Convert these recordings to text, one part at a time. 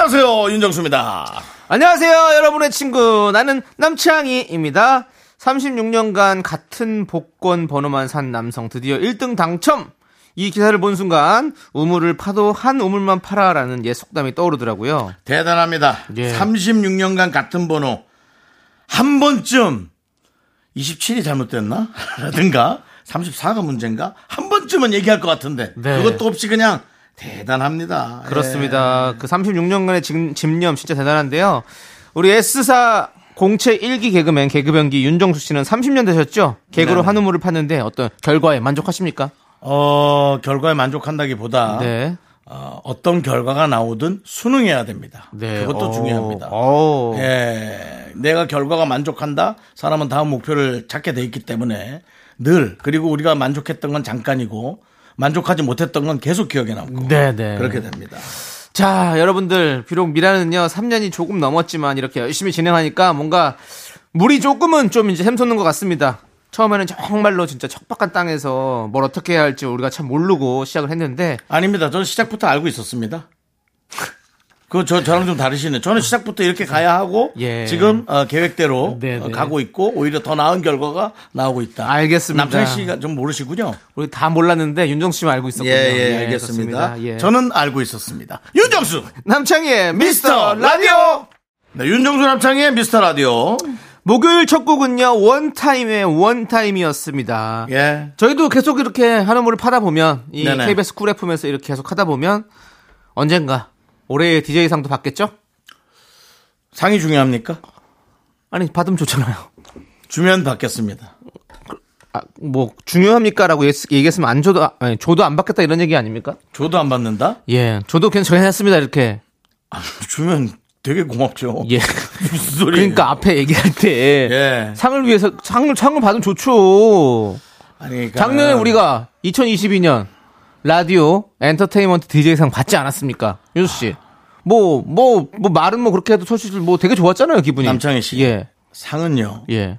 안녕하세요 윤정수입니다. 안녕하세요, 여러분의 친구. 나는 남창희입니다. 36년간 같은 복권 번호만 산 남성 드디어 1등 당첨! 이 기사를 본 순간 우물을 파도 한 우물만 팔아라는 예 속담이 떠오르더라고요. 대단합니다. 예. 36년간 같은 번호 한 번쯤 27이 잘못됐나? 라든가 34가 문제인가? 한 번쯤은 얘기할 것 같은데 네. 그것도 없이 그냥 대단합니다. 그렇습니다. 그 36년간의 집, 집념 진짜 대단한데요. 우리 S사 공채 1기 개그맨 개그변기 윤정수 씨는 30년 되셨죠? 개그로 네네. 한 우물을 팠는데 어떤 결과에 만족하십니까? 어, 결과에 만족한다기보다 네. 어, 어떤 결과가 나오든 수능해야 됩니다. 네. 그것도 어, 중요합니다. 어. 예, 내가 결과가 만족한다. 사람은 다음 목표를 찾게 돼 있기 때문에 늘 그리고 우리가 만족했던 건 잠깐이고 만족하지 못했던 건 계속 기억에 남고 네네. 그렇게 됩니다. 자, 여러분들, 비록 미라는요, 3년이 조금 넘었지만, 이렇게 열심히 진행하니까 뭔가, 물이 조금은 좀 이제 샘솟는 것 같습니다. 처음에는 정말로 진짜 척박한 땅에서 뭘 어떻게 해야 할지 우리가 참 모르고 시작을 했는데, 아닙니다. 저는 시작부터 알고 있었습니다. 그 저 저랑 좀 다르시네. 저는 시작부터 이렇게 가야 하고 예. 지금 어, 계획대로 네, 어, 네. 가고 있고 오히려 더 나은 결과가 나오고 있다. 알겠습니다. 남창희 씨가 좀 모르시군요. 우리 다 몰랐는데, 윤정수 씨만 알고 있었군요. 예, 예, 예, 알겠습니다. 예. 저는 알고 있었습니다. 윤정수! 남창희의 미스터 라디오! 네, 윤정수 남창희의 미스터 라디오. 목요일 첫 곡은요, 원타임의 원타임이었습니다. 예. 저희도 계속 이렇게 한 우물을 파다 보면 이 네네. KBS 쿨 FM에서 이렇게 계속 하다 보면 언젠가 올해의 DJ상도 받겠죠? 상이 중요합니까? 아니 받으면 좋잖아요. 주면 받겠습니다. 아, 뭐 중요합니까라고 얘- 얘기했으면 안 줘도 아, 아니, 줘도 안 받겠다 이런 얘기 아닙니까? 줘도 안 받는다? 예, 저도 괜찮습니다 이렇게. 주면 되게 고맙죠. 예. 무슨 소리예요? 그러니까 앞에 얘기할 때 예. 상을 위해서 상을 상을 받으면 좋죠. 아니, 그러니까 작년에 우리가 2022년 라디오 엔터테인먼트 DJ상 받지 않았습니까? 윤수 씨. 뭐, 뭐, 뭐, 말은 뭐 그렇게 해도 솔직히 뭐 되게 좋았잖아요, 기분이. 남창희 씨. 예, 상은요. 예.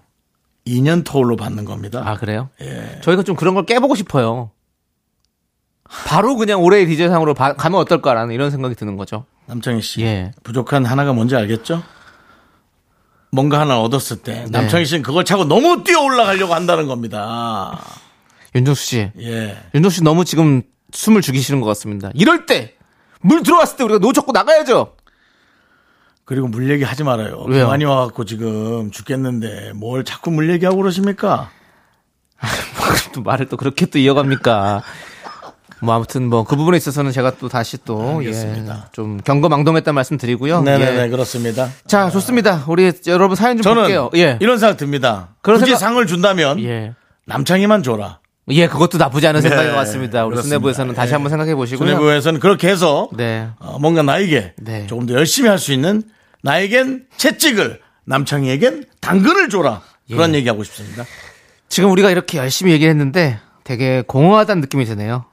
2년 터울로 받는 겁니다. 아, 그래요? 예. 저희가 좀 그런 걸 깨보고 싶어요. 바로 그냥 올해의 DJ상으로 가면 어떨까라는 이런 생각이 드는 거죠. 남창희 씨. 예. 부족한 하나가 뭔지 알겠죠? 뭔가 하나 얻었을 때 네. 남창희 씨는 그걸 차고 너무 뛰어 올라가려고 한다는 겁니다. 윤정수 씨. 예. 윤정수 씨 너무 지금 숨을 죽이시는 것 같습니다. 이럴 때! 물 들어왔을 때 우리가 노젓고 나가야죠! 그리고 물 얘기 하지 말아요. 왜요? 많이 와갖고 지금 죽겠는데 뭘 자꾸 물 얘기하고 그러십니까? 또 말을 또 그렇게 또 이어갑니까? 뭐 아무튼 뭐 그 부분에 있어서는 제가 또 다시 또 알겠습니다. 예, 좀 경거망동했다 말씀 드리고요. 네네네 예. 그렇습니다. 자 좋습니다. 우리 여러분 사연 좀 저는 볼게요. 예. 이런 생각 듭니다. 그런 굳이 생각- 상을 준다면 예. 남창희만 줘라. 예, 그것도 나쁘지 않은 네, 생각인 것 같습니다. 우리 그렇습니다. 수뇌부에서는 다시 예. 한번 생각해 보시고요. 수뇌부에서는 그렇게 해서 네. 어, 뭔가 나에게 네. 조금 더 열심히 할 수 있는 나에겐 채찍을 남창희에겐 당근을 줘라. 예. 그런 얘기하고 싶습니다. 지금 우리가 이렇게 열심히 얘기했는데 되게 공허하다는 느낌이 드네요.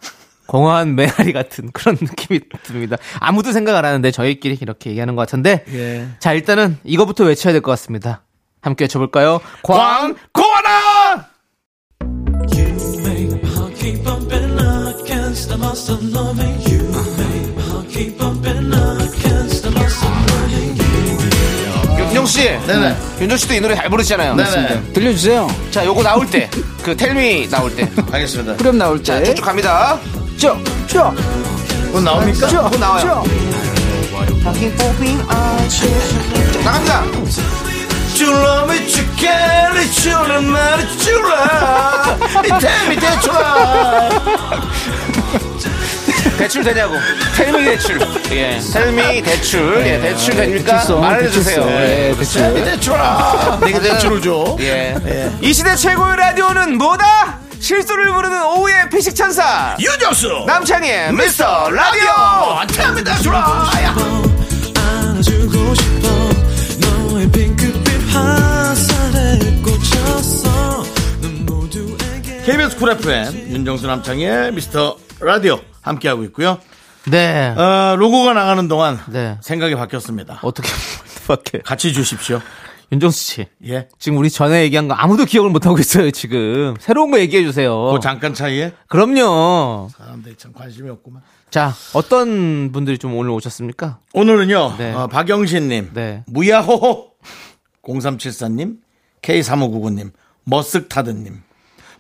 공허한 메아리 같은 그런 느낌이 듭니다. 아무도 생각 안 하는데 저희끼리 이렇게 얘기하는 것 같은데. 예. 자, 일단은 이거부터 외쳐야 될 것 같습니다. 함께 외쳐볼까요? 광! 광고하라! 윤정 씨. 네네. 윤정 씨도 이 노래 잘 부르시잖아요. 네네. 들려주세요. 자, 요거 나올 때. 그 텔미 나올 때. 알겠습니다. 그럼 나올 자, 때. 쭉쭉 갑니다. 쭉, 쭉, 곧 나옵니까? 쭉, 곧 나와요. 쭉. 나갑니다. 줄라 미치게리 줄라 말이 줄라 이태미 대출아 대출 되냐고. 텔미 대출. 예. 텔미 대출. 예, 대출 됩니까? 말해주세요. 대출성. 예. 예, 대출. 대출아 내가 대출을 줘 예. 이 시대 최고의 라디오는 뭐다? 실수를 부르는 오후의 피식 천사. 유정수 남창희의 미스터 라디오! 대출아 야. 안아주고 KBS 쿨 FM 윤정수 남창의 미스터 라디오 함께하고 있고요. 네. 어, 로고가 나가는 동안 네. 생각이 바뀌었습니다. 어떻게 밖에 같이 주십시오. 윤정수 씨. 예. 지금 우리 전에 얘기한 거 아무도 기억을 못 하고 있어요, 지금. 새로운 거 얘기해 주세요. 그 잠깐 차이에 그럼요. 사람들이 참 관심이 없구만. 자, 어떤 분들이 좀 오늘 오셨습니까? 오늘은요, 네. 어, 박영신 님, 네. 무야호호, 0374님, K3599님, 머쓱타드님.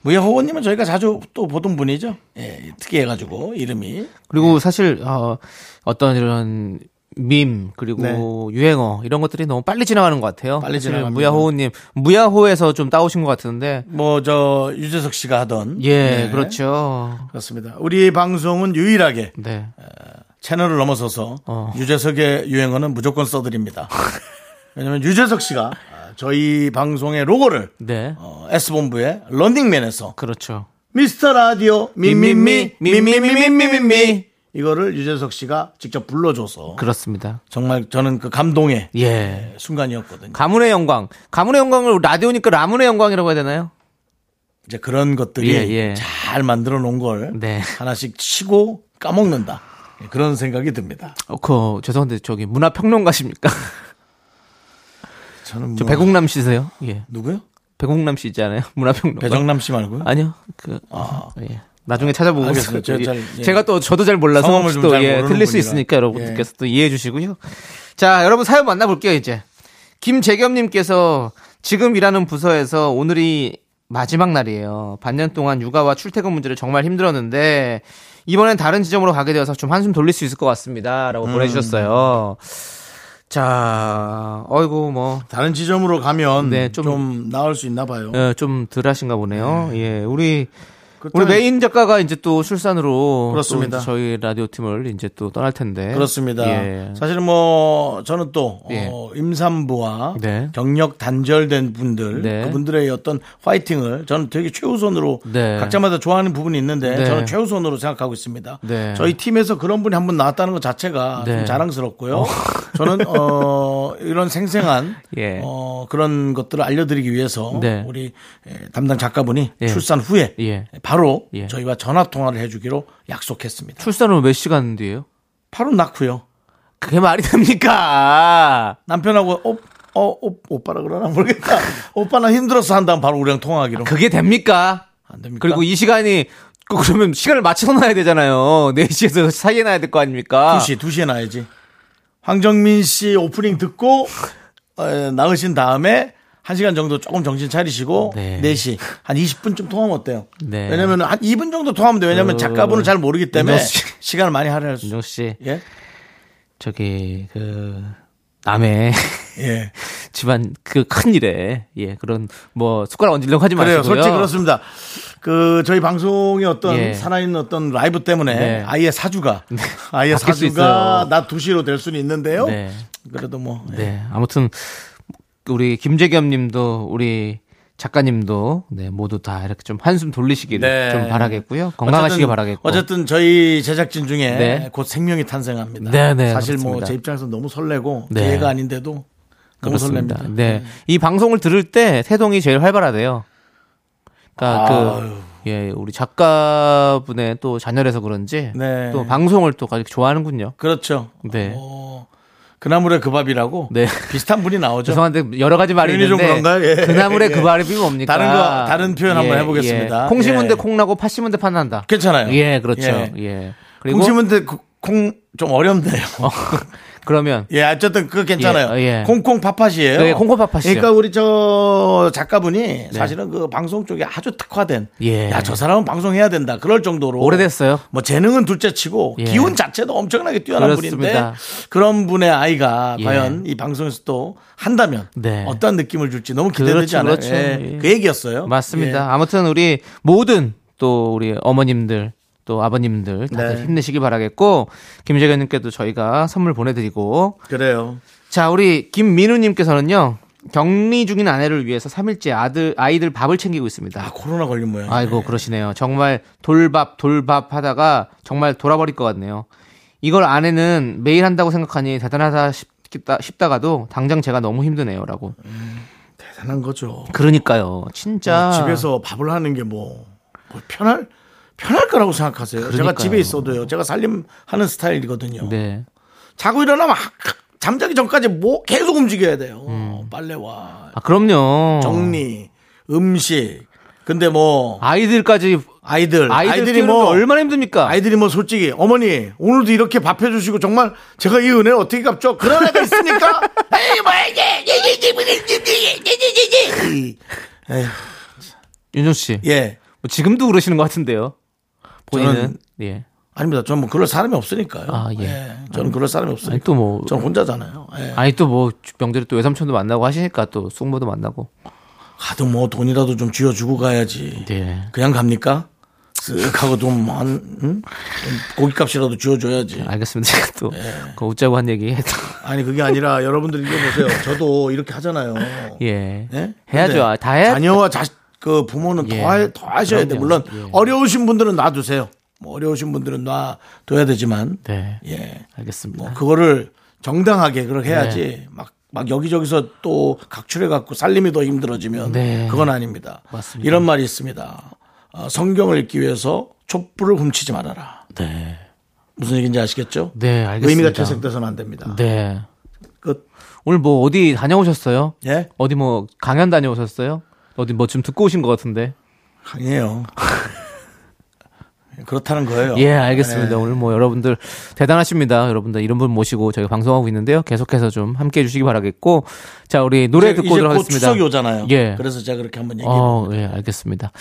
무야호호님은 저희가 자주 또 보던 분이죠. 예, 특이해가지고, 이름이. 그리고 사실 어, 어떤 이런 밈 그리고 유행어 이런 것들이 너무 빨리 지나가는 것 같아요. 네. 빨리 지나갑니다. 무야호우님 무야호에서 좀 따오신 것 같은데 뭐, 저, 유재석 씨가 하던. 예 네, 그렇죠. 그렇습니다. 우리 방송은 유일하게 네 채널을 넘어서서 어. 유재석의 유행어는 무조건 써드립니다. 왜냐면 유재석 씨가 아, 저희 방송의 로고를 네. 어, S본부의 런닝맨에서 그렇죠. 미스터 라디오 미미미 미미 미, 미미미미미 이거를 유재석 씨가 직접 불러줘서 그렇습니다. 정말 저는 그 감동의 예. 순간이었거든요. 가문의 영광. 가문의 영광을 라디오니까 라문의 영광이라고 해야 되나요? 이제 그런 것들이 예, 예. 잘 만들어 놓은 걸 네. 하나씩 치고 까먹는다. 예, 그런 생각이 듭니다. 어, 그 죄송한데 저기 문화 평론가십니까? 저는 저뭐 배국남 씨세요? 예. 누구요? 배국남 씨 있잖아요. 문화 평론가. 배정남 씨 말고요? 아니요. 그 예. 나중에. 있어요. 제가 예. 잘, 예. 제가 또 저도 잘 몰라서 혹시 또잘 예, 틀릴 수 분이라. 있으니까 여러분들께서 예. 또 이해해 주시고요. 자, 여러분 사연 만나 볼게요, 이제. 김재겸 님께서 지금 일하는 부서에서 오늘이 마지막 날이에요. 반년 동안 육아와 출퇴근 문제를 정말 힘들었는데 이번엔 다른 지점으로 가게 되어서 좀 한숨 돌릴 수 있을 것 같습니다. 라고 음. 보내주셨어요. 자, 어이구, 뭐, 다른 지점으로 가면 네, 좀, 좀- 나을 수 있나 봐요. 어, 좀덜 하신가 보네요. 예, 우리, 우리 메인 작가가 이제 또 출산으로 그렇습니다. 또 저희 라디오 팀을 이제 또 떠날 텐데. 그렇습니다. 예. 사실은 뭐 저는 또 예. 어, 임산부와 네. 경력 단절된 분들 네. 그분들의 어떤 화이팅을 저는 되게 최우선으로 네. 각자마다 좋아하는 부분이 있는데 네. 저는 최우선으로 생각하고 있습니다. 네. 저희 팀에서 그런 분이 한 분 나왔다는 것 자체가 네. 좀 자랑스럽고요. 저는 어, 이런 생생한 예. 어, 그런 것들을 알려드리기 위해서 네. 우리 에, 담당 작가분이 예. 출산 후에 예. 바로 예. 저희와 전화 통화를 해주기로 약속했습니다. 출산은 몇 시간 뒤에요? 바로 낳고요. 그게 말이 됩니까? 남편하고 어, 어, 오, 오빠라 그러나 모르겠다. 오빠는 힘들어서 한 다음 바로 우리랑 통화하기로. 그게 됩니까? 안 됩니까? 그리고 이 시간이, 그- 그러면 시간을 맞춰서 놔야 되잖아요. 4시에서 사이에 놔야 될 거 아닙니까? 2시, 2시에 나야지. 황정민 씨 오프닝 듣고 어, 나으신 다음에 1시간 정도 조금 정신 차리시고 네. 4시 한 20분쯤 통하면 어때요? 네. 왜냐면 한 2분 정도 통하면 돼요. 왜냐면 어, 작가분을 잘 모르기 때문에. 시간을 많이 할애할 수. 윤정 씨, 예? 저기, 그, 남의 예. 집안 그 큰 일에, 예, 그런, 뭐, 숟가락 얹으려고 하지. 마시고요. 솔직히 그렇습니다. 그 저희 방송의 어떤 예. 살아있는 어떤 라이브 때문에 네. 아이의 사주가 바뀔 수 사주가. 낮 2시로 될 수는 있는데요. 네. 그래도 뭐 예. 네. 아무튼 우리 김재겸 님도 우리 작가님도 네, 모두 다 이렇게 좀 한숨 돌리시기를 네. 좀 바라겠고요. 건강하시길 바라겠고. 어쨌든 저희 제작진 중에 네. 곧 생명이 탄생합니다. 네, 네, 사실 뭐. 제 입장에서 너무 설레고 네. 기회가 아닌데도 너무 그렇습니다. 설렙니다. 네. 이 방송을 들을 때 태동이 제일 활발하대요. 그러니까 아유. 그 예, 우리 작가분의 또 자녀라서 그런지 네. 또 방송을 또 아주 좋아하는군요. 그렇죠. 네. 어, 그나물의 그 밥이라고 네. 비슷한 분이 나오죠. 죄송한데 여러 가지 말이 있는데 그런가요? 예. 그나물의 예. 그 발음이 뭡니까? 다른 거, 다른 표현 한번 해보겠습니다. 콩 심은 데 예. 콩 나고 팥 심은 데 팥 난다. 괜찮아요. 예, 그렇죠. 예. 예. 그리고 콩 심은데 콩 좀 어렵네요. 그러면 예, 어쨌든 그거 괜찮아요. 예, 예. 콩콩 팥팥이에요. 네, 콩콩 팥팥이죠. 그러니까 우리 저 작가분이 사실은 그 방송 쪽에 아주 특화된. 예. 야, 저 사람은 방송해야 된다. 그럴 정도로. 오래됐어요. 뭐 재능은 둘째 치고 예. 기운 자체도 엄청나게 뛰어난 그렇습니다. 분인데 그런 분의 아이가 예. 과연 이 방송에서 또 한다면 네. 어떤 느낌을 줄지 너무 기대되지 그렇죠, 않아요? 그렇죠. 예. 예. 그 얘기였어요. 맞습니다. 아무튼 우리 모든 또 우리 어머님들 또 아버님들 다들 네. 힘내시기 바라겠고 김재현님께도 저희가 선물 보내드리고 예. 그래요. 자 우리 김민우님께서는요 격리 중인 아내를 위해서 3일째 아들 아이들 밥을 챙기고 있습니다. 아, 코로나 걸린 모양. 아이고 그러시네요. 정말 돌밥 돌밥 하다가 정말 돌아버릴 것 같네요. 이걸 아내는 매일 한다고 생각하니 대단하다 싶, 싶다, 싶다가도 당장 제가 너무 힘드네요라고. 대단한 거죠. 그러니까요. 진짜 뭐 집에서 밥을 하는 게 뭐, 뭐 편할 편할 거라고 생각하세요. 제가 그러니까요. 집에 있어도요. 제가 살림하는 스타일이거든요. 네. 자고 일어나면 하- 잠자기 전까지 뭐 계속 움직여야 돼요. 빨래와 아, 그럼요. 정리, 음식. 근데 뭐 아이들까지 아이들, 아이들 아이들이 뭐게 얼마나 힘듭니까? 아이들이 뭐 솔직히 어머니 오늘도 이렇게 밥 해주시고 정말 제가 이 은혜를 어떻게 갚죠? 그런 애가 있습니까? 에이 뭐야 이게 윤종 씨. 예 뭐 지금도 그러시는 것 같은데요. 본인은 저는- 예. 아닙니다. 저는 뭐 그럴 사람이 없으니까요. 아, 예. 예. 저는 그럴 사람이 없으니까. 아니 또 뭐 저는 혼자잖아요. 예. 아니 또 뭐 명절에 또 외삼촌도 만나고 하시니까 또 숙모도 만나고. 가도 뭐 돈이라도 좀 쥐어주고 가야지. 네. 그냥 갑니까? 쓱 하고 좀 한, 응? 좀 고깃값이라도 쥐어줘야지. 알겠습니다. 제가 또 예. 그 웃자고 한 얘기 해도 아니, 그게 아니라 여러분들 이거 보세요. 저도 이렇게 하잖아요. 예. 예? 해야죠. 근데 다 해야 자녀와 자식, 그 부모는 예. 더, 하- 더 하셔야 돼. 그럼요. 물론 예. 어려우신 분들은 놔두세요. 뭐 어려우신 분들은 놔둬야 되지만. 네. 예. 알겠습니다. 뭐 그거를 정당하게 그렇게 해야지 네. 막, 막 여기저기서 또 각출해 갖고 살림이 더 힘들어지면 네. 그건 아닙니다. 맞습니다. 이런 말이 있습니다. 어, 성경을 읽기 위해서 촛불을 훔치지 말아라. 네. 무슨 얘기인지 아시겠죠? 네, 알겠습니다. 의미가 퇴색돼서는 안 됩니다. 네. 끝. 오늘 뭐 어디 다녀오셨어요? 예? 어디 뭐 강연 다녀오셨어요? 어디 뭐 좀 듣고 오신 것 같은데. 강해요. 그렇다는 거예요. 예, 알겠습니다. 예. 오늘 뭐 여러분들 대단하십니다. 여러분들 이런 분 모시고 저희가 방송하고 있는데요. 계속해서 좀 함께 해주시기 바라겠고. 자, 우리 노래 이제- 듣고 이제 하겠습니다. 추석이 오잖아요. 예. 그래서 제가 그렇게 한번 얘기해 어. 예, 알겠습니다.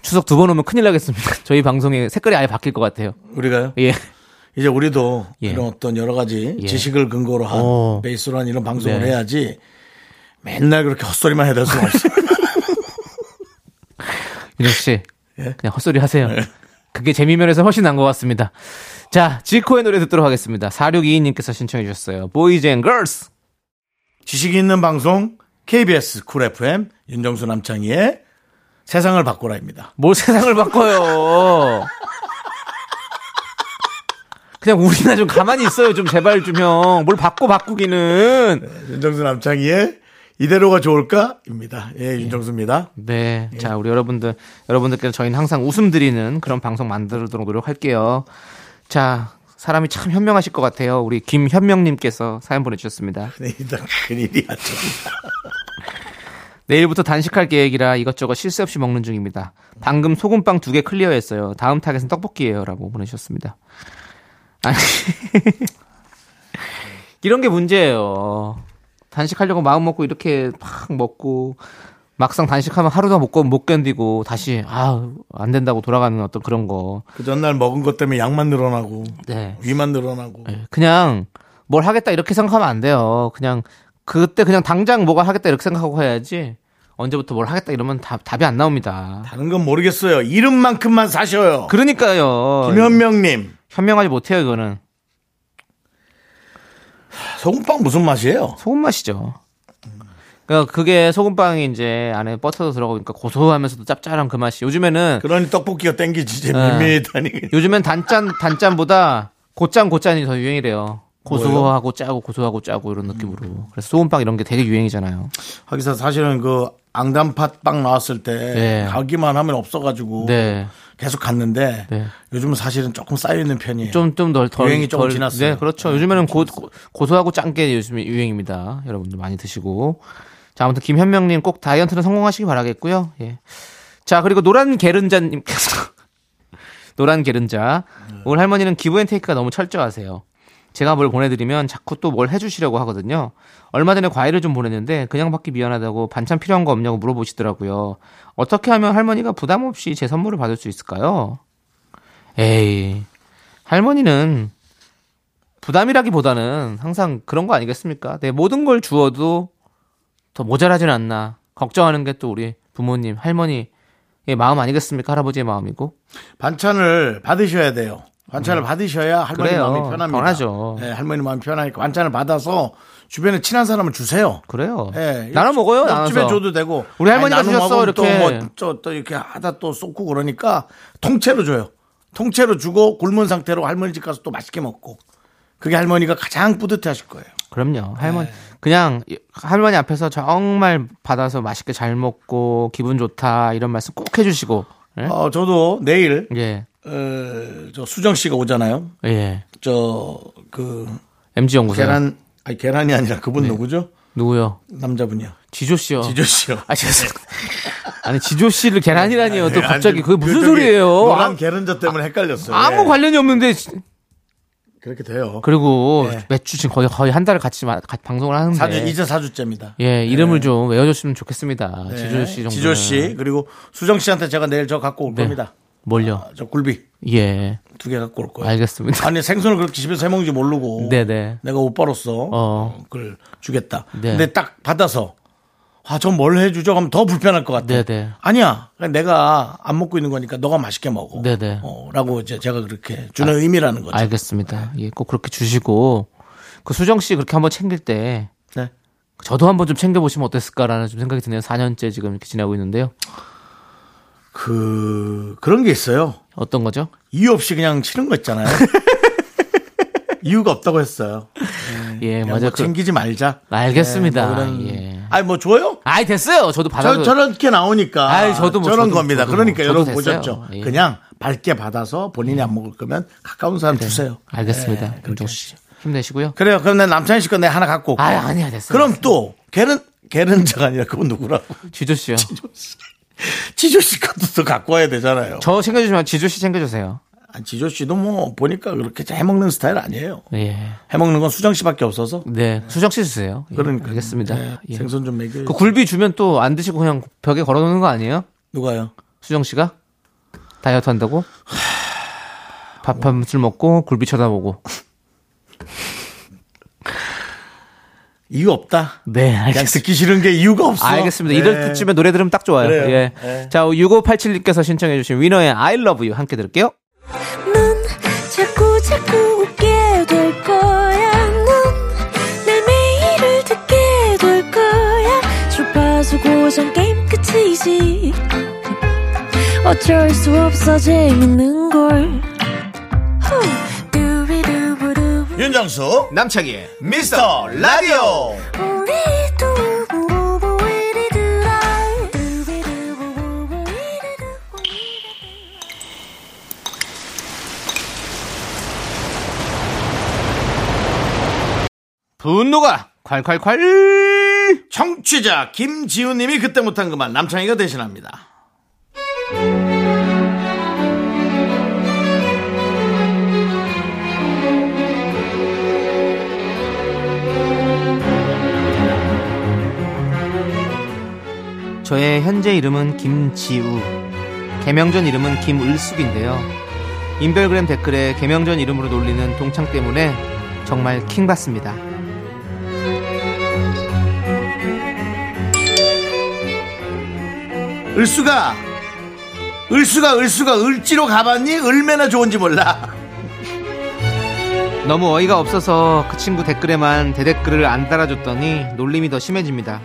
추석 두 번 오면 큰일 나겠습니다. 저희 방송의 색깔이 아예 바뀔 것 같아요. 우리가요? 예. 이제 우리도 예. 이런 어떤 여러 가지 예. 지식을 근거로 한 어. 베이스로 한 이런 방송을 네. 해야지 맨날 그렇게 헛소리만 될 수는 없어요. 윤혁 씨, 예? 그냥 헛소리 하세요. 그게 재미면에서 훨씬 난 것 같습니다. 자, 지코의 노래 듣도록 하겠습니다. 4622님께서 신청해 주셨어요. Boys and Girls. 지식이 있는 방송 KBS 쿨 FM 윤정수 남창희의 세상을 바꾸라입니다. 뭘 세상을 바꿔요. 그냥 우리나 좀 가만히 있어요. 좀 제발 좀 형. 뭘 바꿔 바꾸기는. 윤정수 남창희의 이대로가 좋을까입니다. 예, 윤정수입니다. 네. 자, 우리 여러분들, 여러분들께서 저희는 항상 웃음 드리는 그런 방송 만들도록 노력할게요. 자, 사람이 참 현명하실 것 같아요. 우리 김현명님께서 사연 보내주셨습니다. 큰일이다, 큰일이야. 좀. 내일부터 단식할 계획이라 이것저것 실수 없이 먹는 중입니다. 방금 소금빵 두 개 clear했어요. 다음 타겟은 떡볶이에요. 라고 보내주셨습니다. 아니. 이런 게 문제예요. 단식하려고 마음 먹고 이렇게 막 먹고 막상 단식하면 하루도 못, 못 견디고 다시 아, 안 된다고 돌아가는 어떤 그런 거. 그 전날 먹은 것 때문에 양만 늘어나고 네. 위만 늘어나고 그냥 뭘 하겠다 이렇게 생각하면 안 돼요. 그냥 그때 그냥 당장 뭐가 하겠다 이렇게 생각하고 해야지. 언제부터 뭘 하겠다 이러면 답, 답이 안 나옵니다. 다른 건 모르겠어요. 이름만큼만 사셔요. 그러니까요. 김현명님 현명하지 못해요, 이거는. 소금빵 무슨 맛이에요? 소금 맛이죠. 그러니까 그게 소금빵이 이제 안에 버터도 들어가니까 고소하면서도 짭짤한 그 맛이. 요즘에는 그러니 떡볶이가 땡기지 이제 네. 밋밋하니. 요즘엔 단짠 단짠보다 곧짠 곧짠이 더 유행이래요. 고소하고 짜고 고소하고 짜고 이런 느낌으로. 그래서 소금빵 이런 게 되게 유행이잖아요. 하기사 사실은 그 앙담팥빵 나왔을 때 네. 가기만 하면 없어가지고 네. 계속 갔는데 네. 요즘은 사실은 조금 쌓여 있는 편이에요. 좀좀덜덜 유행이 덜- 지났어요. 네, 그렇죠. 요즘에는 고, 고- 고소하고 짠 게 요즘 유행입니다. 여러분들 많이 드시고. 자, 아무튼 김현명님 꼭 다이어트는 성공하시기 바라겠고요. 예. 자, 그리고 노란 게른자님께서 노란 게른자 오늘 할머니는 기브앤테이크가 너무 철저하세요. 제가 뭘 보내드리면 자꾸 또 뭘 해주시려고 하거든요. 얼마 전에 과일을 좀 보냈는데 그냥 받기 미안하다고 반찬 필요한 거 없냐고 물어보시더라고요. 어떻게 하면 할머니가 부담 없이 제 선물을 받을 수 있을까요? 에이, 할머니는 부담이라기보다는 항상 그런 거 아니겠습니까? 내 모든 걸 주어도 더 모자라진 않나. 걱정하는 게 또 우리 부모님, 할머니의 마음 아니겠습니까? 할아버지의 마음이고. 반찬을 받으셔야 돼요. 반찬을 받으셔야 할머니 음. 그래요. 마음이 편합니다. 편하죠. 네, 할머니 마음이 편하니까 반찬을 받아서 주변에 친한 사람을 주세요. 그래요. 예, 나눠 먹어요, 나눠서. 줘도 되고. 우리 할머니가 주셨어, 이렇게. 또, 뭐, 저, 또 이렇게 하다 또 쏟고 그러니까 통째로 줘요. 통째로 주고 굶은 상태로 할머니 집 가서 또 맛있게 먹고. 그게 할머니가 가장 뿌듯해 하실 거예요. 그럼요. 할머니 네. 그냥 할머니 앞에서 정말 받아서 맛있게 잘 먹고 기분 좋다 이런 말씀 꼭 해주시고. 예. 어, 저도 내일, 예. 어, 저 수정 씨가 오잖아요. 예. 저, 그, MG 연구소. 계란, 아니, 계란이 아니라 그분 네. 누구죠? 누구요? 남자분이요. 지조 씨요. 지조 씨요. 아. 아니, 지조 씨를 계란이라니요. 또 네, 갑자기 그게 무슨 저기 소리예요? 노란 아, 계란젓 때문에 헷갈렸어요. 아무 예. 관련이 없는데. 그렇게 돼요. 그리고 네. 매주 지금 거의 거의 한 달을 같이 마- 같이 방송을 하는데. 사주, 이제 사주째입니다. 예, 이름을 좀 외워줬으면 좋겠습니다. 네. 지조 씨 정도. 지조 씨, 그리고 수정 씨한테 제가 내일 저 갖고 올 네. 겁니다. 뭘요? 아, 저 굴비 예. 두 개 갖고 올 거예요. 알겠습니다. 아니, 생선을 그렇게 집에서 해먹는지 모르고. 네네. 내가 오빠로서 어. 그걸 주겠다. 네. 근데 딱 받아서 아, 전 뭘 해주죠? 하면 더 불편할 것 같아. 네네. 아니야. 그냥 내가 안 먹고 있는 거니까 너가 맛있게 먹어. 네네. 어, 라고 이제 제가 그렇게 주는 의미라는 거죠. 알겠습니다. 예, 꼭 그렇게 주시고 그 수정 씨 그렇게 한번 챙길 때 네. 저도 한번 좀 챙겨보시면 어땠을까라는 좀 생각이 드네요. 4년째 지금 이렇게 지나고 있는데요. 그, 그런 게 있어요. 어떤 거죠? 이유 없이 그냥 치는 거 있잖아요. 이유가 없다고 했어요. 예, 맞아. 뭐 그, 챙기지 말자. 알겠습니다. 네, 뭐 그런- 예. 아니, 뭐 줘요? 아이 됐어요. 저도 받아. 저, 저렇게 나오니까. 아이, 저도 뭐, 저런 저도- 겁니다. 저도 그러니까 뭐, 저도 여러분 됐어요. 보셨죠? 예. 그냥 밝게 받아서 본인이 안 먹을 거면 가까운 사람 주세요. 알겠습니다. 네, 씨 힘내시고요. 그래요. 그럼 내 남창희 씨거 내가 하나 갖고. 아, 아니야 됐어요. 그럼 또, 걔는, 걔는자가 아니라 그건 누구라고. 지조 씨요. 지조 씨 것도 또 갖고 와야 되잖아요. 저 챙겨주시면 지조 씨 챙겨주세요. 아, 지조 씨도 뭐, 보니까 그렇게 해먹는 스타일 아니에요. 예. 해먹는 건 수정 씨밖에 없어서. 네, 수정 씨 주세요. 예, 그러니까. 알겠습니다. 네, 예. 생선 좀 먹여요. 그 굴비 주면 또 안 드시고 그냥 벽에 걸어놓는 거 아니에요? 누가요? 수정 씨가 다이어트 한다고? 밥한술 먹고 굴비 쳐다보고. 이유 없다. 네, 알겠습니다. 듣기 싫은 게 이유가 없어. 알겠습니다. 네. 이럴 때쯤에 노래 들으면 딱 좋아요. 그래요. 예. 네. 자, 6587님께서 신청해 주신 위너의 I love you 함께 들을게요. 넌 자꾸 자꾸 웃게 될 거야. 넌내 매일을 듣게 될 거야. 주파수 고정 게임 끝이지. 어쩔 수 없어 재밌는 걸. 윤정수, 남창희의 미스터 라디오. 분노가 콸콸콸! 청취자 김지훈님이 그때 못한 그말 남창희가 대신합니다. 저의 현재 이름은 김지우. 개명전 이름은 김을숙인데요. 인별그램 댓글에 개명전 이름으로 놀리는 동창 때문에 정말 킹받습니다. 을수가, 을수가, 을수가, 을지로 가봤니? 얼마나 좋은지 몰라. 너무 어이가 없어서 그 친구 댓글에만 대댓글을 안 달아줬더니 놀림이 더 심해집니다.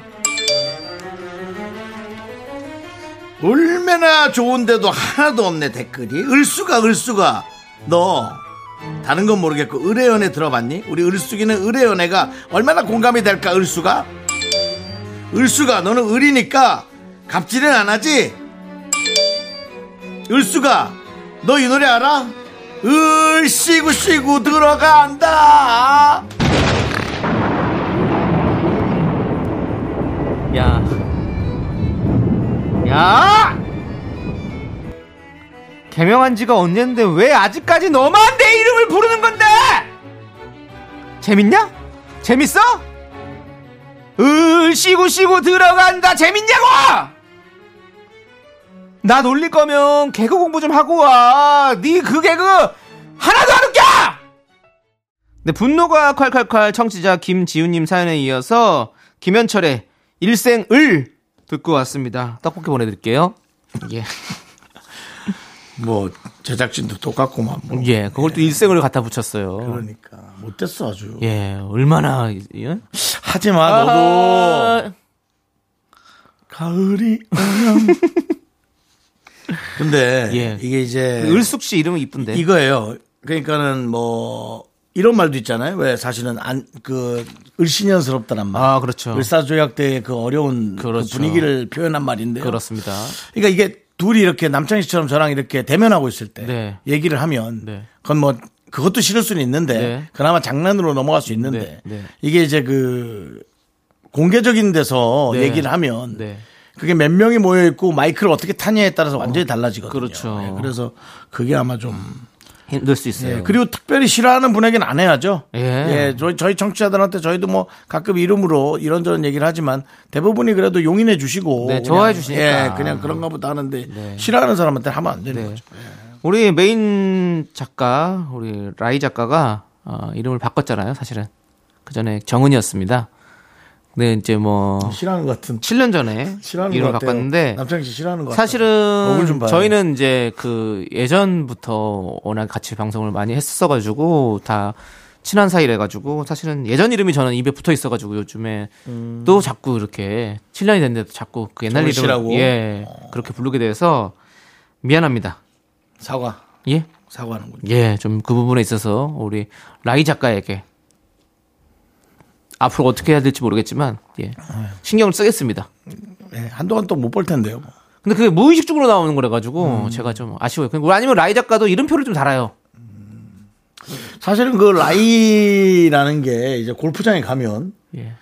얼마나 좋은데도 하나도 없네 댓글이 을수가 을수가 너 다른 건 모르겠고 의뢰연애 들어봤니? 우리 을수기는 의뢰연애가 얼마나 공감이 될까 을수가 을수가 너는 을이니까 갑질은 안 하지? 을수가 너 이 노래 알아? 을 쉬고 쉬고 들어간다 야. 야! 개명한 지가 언젠데 왜 아직까지 너만 내 이름을 부르는 건데? 재밌냐? 재밌어? 으, 쉬고 쉬고 들어간다. 재밌냐고! 나 놀릴 거면 개그 공부 좀 하고 와. 네 그 개그 하나도 안 웃겨! 네, 분노가 콸콸콸 청취자 김지훈님 사연에 이어서 김현철의 일생을 듣고 왔습니다. 떡볶이 보내드릴게요. 예. 뭐 제작진도 똑같고만 뭐. 예, 그걸 또 일생을 갖다 붙였어요. 그러니까 못됐어 아주 예, 얼마나, 예? 하지마 너도 아, 가을이 오면 근데 예. 이게 이제 을숙 씨 이름은 이쁜데. 이거예요. 그러니까는 뭐 이런 말도 있잖아요. 왜 사실은 안 그 을신연스럽다란 말. 아, 그렇죠. 을사조약 때의 그 어려운 그 그렇죠. 분위기를 표현한 말인데요. 그렇습니다. 그러니까 이게 둘이 이렇게 남창희 씨처럼 저랑 이렇게 대면하고 있을 때 네. 얘기를 하면 네. 그건 뭐 그것도 싫을 수는 있는데 네. 그나마 장난으로 넘어갈 수 있는데 네, 네. 이게 이제 그 공개적인 데서 네. 얘기를 하면 네. 그게 몇 명이 모여 있고 마이크를 어떻게 타냐에 따라서 완전히 달라지거든요. 그렇죠. 예, 그래서 그게 아마 좀 힘들 수 있어요. 예, 그리고 특별히 싫어하는 분에게는 안 해야죠. 예. 예, 저희, 저희 청취자들한테 저희도 뭐 가끔 이름으로 이런저런 얘기를 하지만 대부분이 그래도 용인해 주시고. 네, 좋아해 주시니까. 예, 그냥 그런가 보다 하는데 싫어하는 사람한테 하면 안 되는 네. 거죠. 우리 메인 작가, 우리 라이 작가가 어, 이름을 바꿨잖아요, 사실은. 그 전에 정은이었습니다. 근데 이제 뭐 싫어하는 것 같은. 7년 전에 싫어하는 이름을 것 같아요. 바꿨는데 남창희 씨 싫어하는 것. 사실은. 저희는 이제 그 예전부터 워낙 같이 방송을 많이 했었어 가지고 다 친한 사이래 가지고 사실은 예전 이름이 저는 입에 붙어 있어 가지고 요즘에 또 자꾸 이렇게 7년이 됐는데도 자꾸 그 옛날? 이름을 예 그렇게 부르게 돼서 미안합니다. 사과. 예. 사과하는군요. 예, 좀 그 부분에 있어서 우리 라이 작가에게 앞으로 어떻게 해야 될지 모르겠지만 예 신경을 쓰겠습니다. 예, 한동안 또 못 볼 텐데요. 뭐. 근데 그게 무의식적으로 나오는 거래 가지고 제가 좀 아쉬워요. 그리고 아니면 라이 작가도 이름표를 좀 달아요. 사실은 그 라이라는 게 이제 골프장에 가면 예.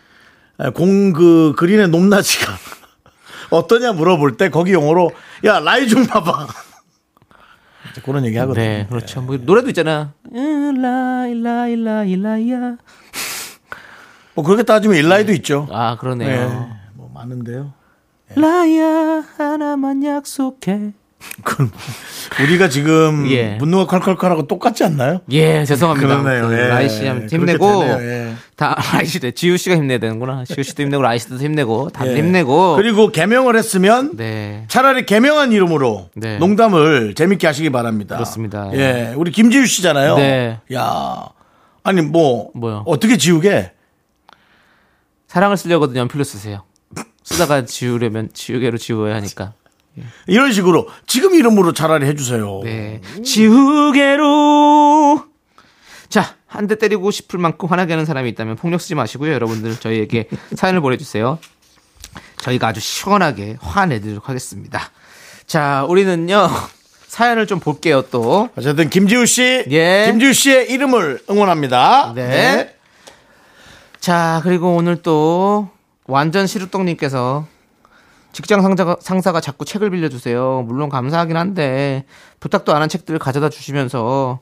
공그 그린의 높낮이가 어떠냐 물어볼 때 거기 용어로 야 라이 좀 봐봐. 그런 얘기 하거든요. 네, 그렇죠. 뭐 노래도 있잖아. 음, 라이 라이 라이 라이야. 뭐 그렇게 따지면 일라이도 있죠. 아, 그러네요. 네, 뭐 많은데요. 라이야 하나만 약속해. 그건 우리가 지금 예. 분노가 컬컬컬하고 똑같지 않나요? 예, 죄송합니다. 그러네요. 그 예. 라이 씨 힘내고. 예. 다 라이 씨래. 지우 씨가 힘내야 되는구나. 지우 씨도 힘내고 라이 씨도 힘내고 다들 예. 힘내고. 그리고 개명을 했으면 네. 차라리 개명한 이름으로 네. 농담을 재밌게 하시기 바랍니다. 그렇습니다. 예, 우리 김지우 씨잖아요. 네. 야, 아니 뭐 뭐요? 어떻게 지우게? 사랑을 쓰려거든 연필로 쓰세요. 쓰다가 지우려면 지우개로 지워야 하니까. 이런 식으로 지금 이름으로 차라리 해주세요. 네. 지우개로. 자, 한 대 때리고 싶을 만큼 화나게 하는 사람이 있다면 폭력 쓰지 마시고요. 여러분들 저희에게 사연을 보내주세요. 저희가 아주 시원하게 화내도록 하겠습니다. 자, 우리는요. 사연을 좀 볼게요, 또. 어쨌든 김지우 씨, 예. 김지우 씨의 이름을 응원합니다. 네. 자, 그리고 오늘 또 완전 시루떡님께서 직장 상사가, 상사가 자꾸 책을 빌려주세요. 물론 감사하긴 한데 부탁도 안 한 책들을 가져다 주시면서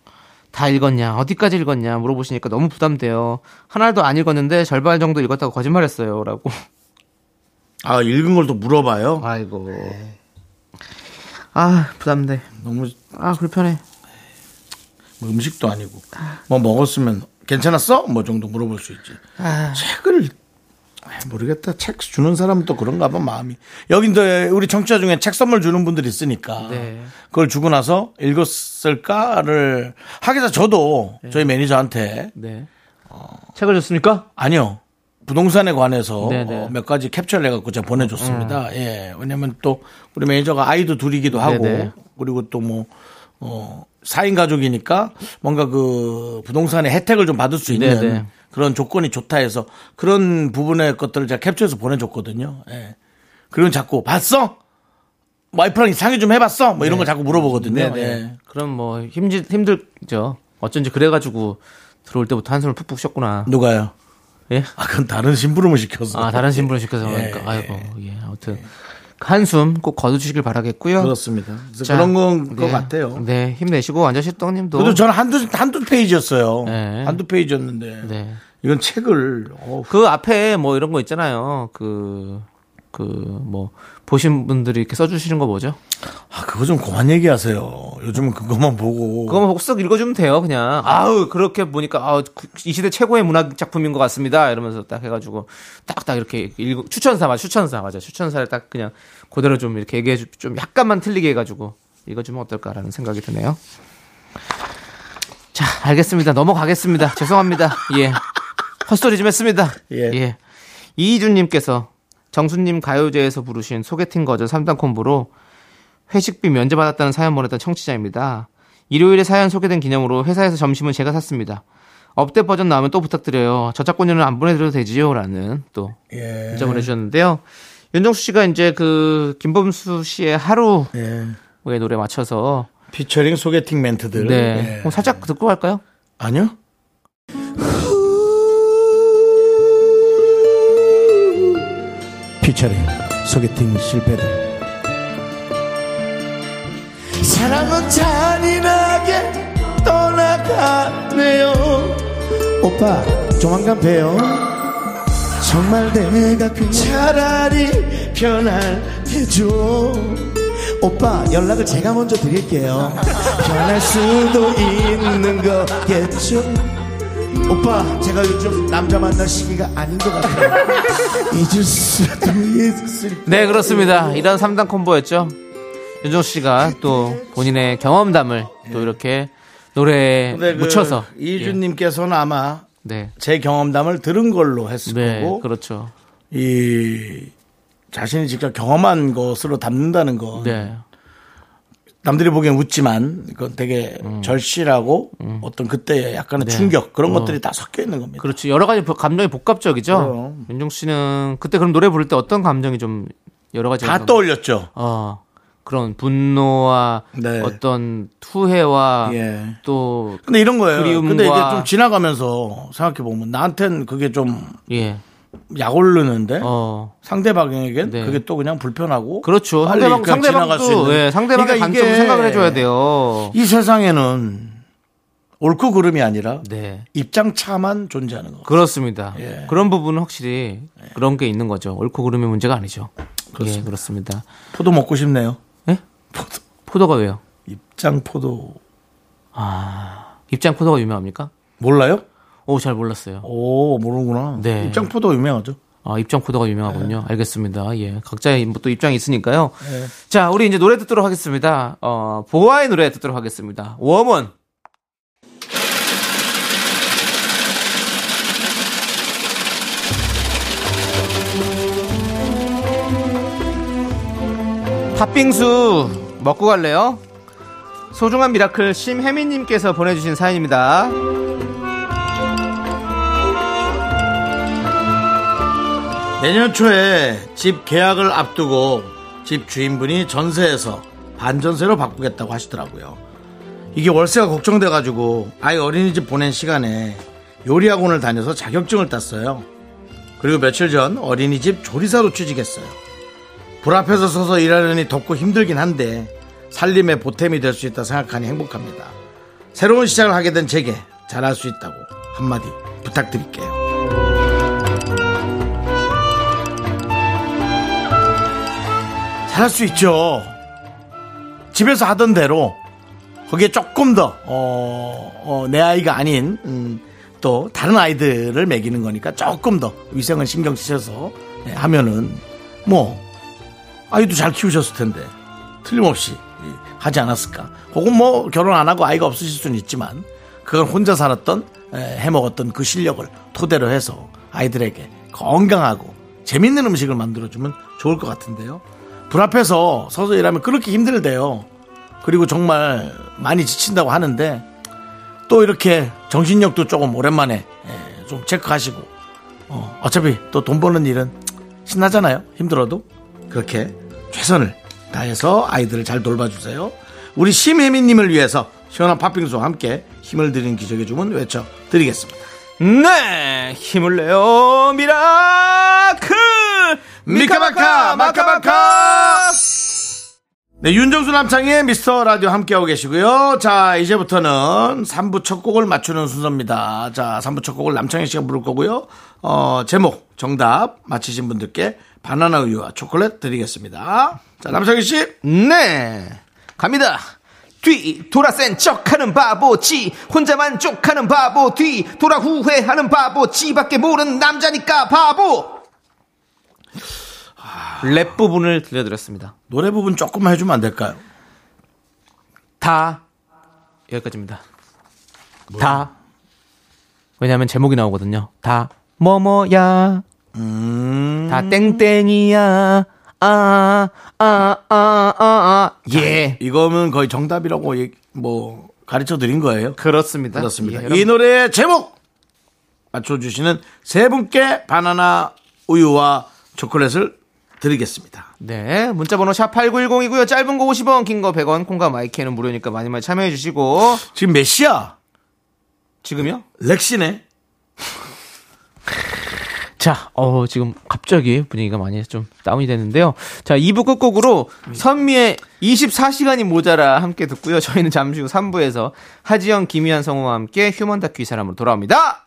다 읽었냐, 어디까지 읽었냐 물어보시니까 너무 부담돼요. 하나도 안 읽었는데 절반 정도 읽었다고 거짓말했어요. 라고. 아 읽은 걸 또 물어봐요. 아이고. 아, 부담돼. 너무 아, 불편해. 뭐 음식도 아니고 뭐 먹었으면 괜찮았어? 뭐 정도 물어볼 수 있지. 아. 책을 아, 모르겠다. 책 주는 사람은 또 그런가 봐 마음이. 여긴 또 우리 청취자 중에 책 선물 주는 분들이 있으니까 네. 그걸 주고 나서 읽었을까를 하기사 저도 저희 매니저한테 네. 책을 줬습니까? 아니요. 부동산에 관해서 네네. 어, 몇 가지 캡처를 해갖고 제가 보내줬습니다. 예. 왜냐면 또 우리 매니저가 아이도 둘이기도 하고 네네. 그리고 또 뭐, 어, 4인 가족이니까 뭔가 그 부동산의 혜택을 좀 받을 수 있는 네네. 그런 조건이 좋다 해서 그런 부분의 것들을 제가 캡처해서 보내줬거든요. 예. 그리고 자꾸 봤어? 와이프랑 상의 좀 해봤어? 뭐 이런 거 자꾸 물어보거든요. 네네. 예. 그럼 뭐 힘들 힘들죠. 어쩐지 그래가지고 들어올 때부터 한숨을 푹푹 쉬었구나. 누가요? 예? 아, 그건 다른 심부름을 시켜서. 아 다른 신분을 시켜서 예, 그러니까 아이고 예 아무튼 한숨 꼭 거두시길 바라겠고요. 그렇습니다. 자, 그런 건것 네. 같아요. 네 힘내시고 완전 시떡님도 그래도 저는 한두, 한두 페이지였어요. 네. 한두 페이지였는데. 네. 이건 책을, 어, 그 앞에 뭐 이런 거 있잖아요. 그 그 뭐 보신 분들이 이렇게 써주시는 거 뭐죠? 아, 그거 좀 그만 얘기하세요. 요즘은 그것만 보고. 그거만 보고 쓱 읽어주면 돼요. 그냥 아우 그렇게 보니까 아우 그- 이 시대 최고의 문학 작품인 것 같습니다. 이러면서 딱 해가지고 딱딱 이렇게 읽 추천사 맞아 추천사 맞아 추천사를 딱 그냥 그대로 좀 이렇게 얘기해 주- 좀 약간만 틀리게 해가지고 읽어주면 어떨까라는 생각이 드네요. 자 알겠습니다. 넘어가겠습니다. 죄송합니다. 예 헛소리 좀 했습니다. 예. 이희준님께서 정수님 가요제에서 부르신 소개팅 거절 3단 콤보로 회식비 면제받았다는 사연 보냈던 청취자입니다. 일요일에 사연 소개된 기념으로 회사에서 점심은 제가 샀습니다. 업데 버전 나오면 또 부탁드려요. 저작권료는 안 보내드려도 되지요? 라는 또 예. 문자 보내주셨는데요. 윤정수 씨가 이제 그 김범수 씨의 하루의 예. 노래 맞춰서 피처링 소개팅 멘트들. 네. 예. 살짝 듣고 갈까요? 아니요. 피처링 소개팅 실패들. 사랑은 잔인하게 떠나가네요. 오빠 조만간 봬요. 정말 내가 그 차라리 변할게줘. 오빠 연락을 제가 먼저 드릴게요. 변할 수도 있는 거겠죠. 오빠 제가 요즘 남자 만날 시기가 아닌 것 같아요. 잊을 수도 있을 네, 그렇습니다. 이런 3단 콤보였죠. 윤정수 씨가 또 본인의 경험담을 또 이렇게 노래에 그 묻혀서 이준님께서는 아마 네. 제 경험담을 들은 걸로 했을 네, 거고 그렇죠. 이 자신이 직접 경험한 것으로 담는다는 거 네. 남들이 보기엔 웃지만 그건 되게 음. 절실하고 어떤 그때의 약간의 충격 그런 어. 것들이 다 섞여 있는 겁니다. 그렇죠. 여러 가지 감정이 복합적이죠. 그럼. 윤정수 씨는 그때 그럼 노래 부를 때 어떤 감정이 좀 여러 가지 다 떠올렸죠. 어, 그런 분노와 네. 어떤 후회와 예. 또 근데 이런 거예요. 그리움과- 근데 이게 좀 지나가면서 생각해 보면 나한텐 그게 좀 예. 약 오르는데 어. 상대방에겐 네. 그게 또 그냥 불편하고 그렇죠. 상대방 상대방도. 예, 상대방의 그러니까 관점 생각을 해 줘야 돼요. 이 세상에는 옳고 그름이 아니라 네. 입장 차만 존재하는 거. 그렇습니다. 예. 그런 부분은 확실히 그런 게 있는 거죠. 옳고 그름의 문제가 아니죠. 그렇습니다. 예, 그렇습니다. 포도 먹고 싶네요. 예? 포도. 포도가 왜요? 입장 포도 입장 포도가 유명합니까? 몰라요? 오, 잘 몰랐어요. 오 모르구나. 네. 입장 포도 유명하죠. 아, 입장 포도가 유명하군요. 알겠습니다. 예. 각자의 뭐 또 입장이 있으니까요. 네. 자, 우리 이제 노래 듣도록 하겠습니다. 어, 보아의 노래 듣도록 하겠습니다. Woman. 팥빙수 먹고 갈래요? 소중한 miracle 심혜민님께서 보내주신 사연입니다. 내년 초에 집 계약을 앞두고 집 주인분이 전세에서 반전세로 바꾸겠다고 하시더라고요. 이게 월세가 걱정돼가지고 아이 어린이집 보낸 시간에 요리학원을 다녀서 자격증을 땄어요. 그리고 며칠 전 어린이집 조리사로 취직했어요. 불 앞에서 서서 일하려니 덥고 힘들긴 한데 살림의 보탬이 될 수 있다 생각하니 행복합니다. 새로운 시작을 하게 된 제게 잘할 수 있다고 한마디 부탁드릴게요. 잘할 수 있죠. 집에서 하던 대로 거기에 조금 더, 어, 어, 내 아이가 아닌, 음, 또 다른 아이들을 먹이는 거니까 조금 더 위생을 신경 쓰셔서 예, 하면은 뭐 아이도 잘 키우셨을 텐데 틀림없이 예, 하지 않았을까. 혹은 뭐 결혼 안 하고 아이가 없으실 수는 있지만 그걸 혼자 살았던 에, 해먹었던 그 실력을 토대로 해서 아이들에게 건강하고 재밌는 음식을 만들어주면 좋을 것 같은데요. 불 앞에서 서서 일하면 그렇게 힘들대요. 그리고 정말 많이 지친다고 하는데 또 이렇게 정신력도 조금 오랜만에 예, 좀 체크하시고 어, 어차피 또 돈 버는 일은 신나잖아요. 힘들어도 그렇게 최선을 다해서 아이들을 잘 돌봐주세요. 우리 심혜민님을 위해서 시원한 팥빙수와 함께 힘을 드리는 기적의 주문 외쳐드리겠습니다. 네, 힘을 내요, miracle! 미카마카 마카마카! 네 윤정수 남창의 미스터 라디오 함께하고 계시고요. 자 이제부터는 3부 첫 곡을 맞추는 순서입니다. 자 3부 첫 곡을 남창희 씨가 부를 거고요. 어 제목 정답 맞히신 분들께 바나나 우유와 초콜릿 드리겠습니다. 자 남창희 씨. 네, 갑니다. 뒤 돌아 센 척하는 바보지. 혼자만 족하는 바보 뒤 돌아 후회하는 바보지. 밖에 모르는 남자니까 바보 랩 부분을 들려드렸습니다. 노래 부분 조금만 해주면 안 될까요? 다. 여기까지입니다. 다. 왜냐하면 제목이 나오거든요. 다. 뭐뭐야. 음. 다 땡땡이야. 아, 아 아 아 아 예. 이거는 거의 정답이라고 얘기- 뭐 가르쳐 드린 거예요? 그렇습니다. 그렇습니다. 예, 이 노래의 제목! 맞춰주시는 세 분께 바나나 우유와 초콜릿을 드리겠습니다. 네, 문자번호 샵 8910이고요. 짧은 거 50원, 긴 거 100원, 콩과 마이크는 무료니까 많이 많이 참여해 주시고 지금 몇 시야? 지금요? 렉시네. 자, 어, 지금 갑자기 분위기가 많이 좀 다운이 됐는데요. 자, 2부 끝곡으로 선미의 24시간이 모자라 함께 듣고요. 저희는 잠시 후 3부에서 하지영, 김희한 성우와 함께 human 다큐 이 사람으로 돌아옵니다.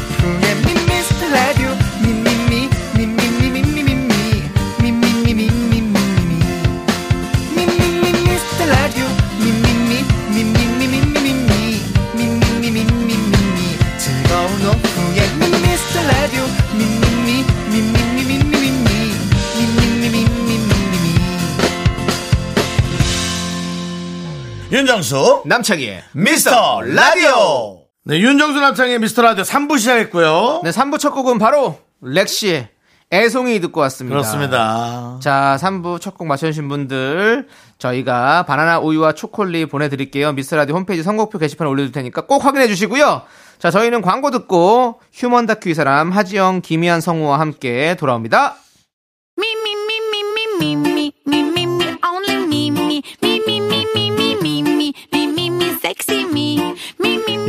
윤정수 남창희의 미스터 라디오. 네, 윤정수 남창희의 미스터 라디오 3부 시작했고요. 네, 3부 첫 곡은 바로 렉시의 애송이 듣고 왔습니다. 그렇습니다. 자, 3부 첫 곡 맞춰주신 분들, 저희가 바나나 우유와 초콜릿 보내드릴게요. 미스라디 홈페이지 선곡표 게시판에 올려둘 테니까 꼭 확인해 주시고요. 자, 저희는 광고 듣고 human 다큐 이 사람 하지영, 김희한 성우와 함께 돌아옵니다.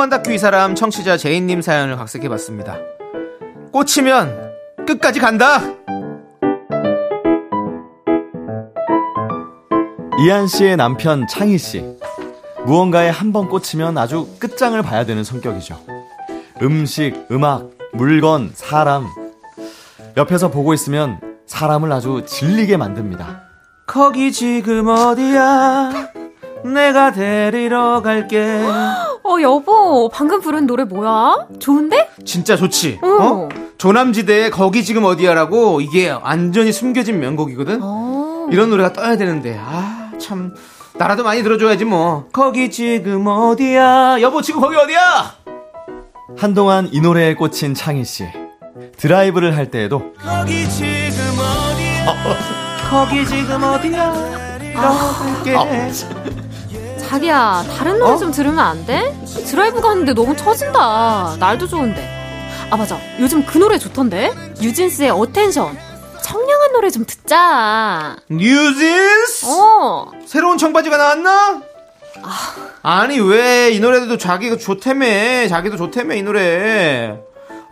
휴먼 다큐 이 사람 청취자 제인님 사연을 각색해봤습니다. 꽂히면 끝까지 간다! 이한 씨의 남편 창희 씨. 무언가에 한 번 꽂히면 아주 끝장을 봐야 되는 성격이죠. 음식, 음악, 물건, 사람. 옆에서 보고 있으면 사람을 아주 질리게 만듭니다. 거기 지금 어디야? 내가 데리러 갈게. 어, 여보, 방금 부른 노래 뭐야? 좋은데? 진짜 좋지? 어. 어? 조남지대의 거기 지금 어디야라고 이게 완전히 숨겨진 명곡이거든? 어. 이런 노래가 떠야 되는데, 아, 참. 나라도 많이 들어줘야지 뭐. 거기 지금 어디야? 여보, 지금 거기 어디야? 한동안 이 노래에 꽂힌 창희 씨. 드라이브를 할 때에도 거기 지금 어디야? 거기 지금 어디야? 갈게. 자기야, 다른 노래 좀 들으면 안 돼? 드라이브 가는데 너무 처진다. 날도 좋은데. 아, 맞아. 요즘 그 노래 좋던데? 뉴진스의 Attention. 청량한 노래 좀 듣자. 뉴진스? 어. 새로운 청바지가 나왔나? 아니 왜 이 노래도 자기가 좋다며 자기도 좋다며 이 노래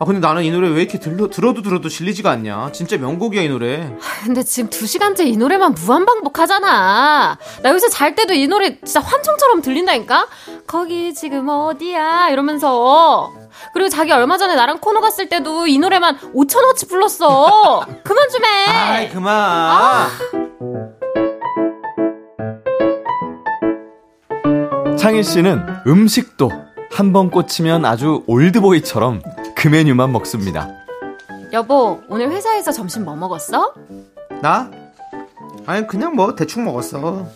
아 근데 나는 이 노래 왜 이렇게 들러, 들어도 들어도 질리지가 않냐 진짜 명곡이야 이 노래 근데 지금 두 시간째 이 노래만 무한반복하잖아. 나 요새 잘 때도 이 노래 진짜 환청처럼 들린다니까? 거기 지금 어디야? 이러면서. 그리고 자기 얼마 전에 나랑 코너 갔을 때도 이 노래만 5천원치 불렀어. 그만 좀 해. 아이 그만 창희 씨는 음식도 한 번 꽂히면 아주 올드보이처럼 그 메뉴만 먹습니다. 여보, 오늘 회사에서 점심 뭐 먹었어? 나? 아니 그냥 뭐 대충 먹었어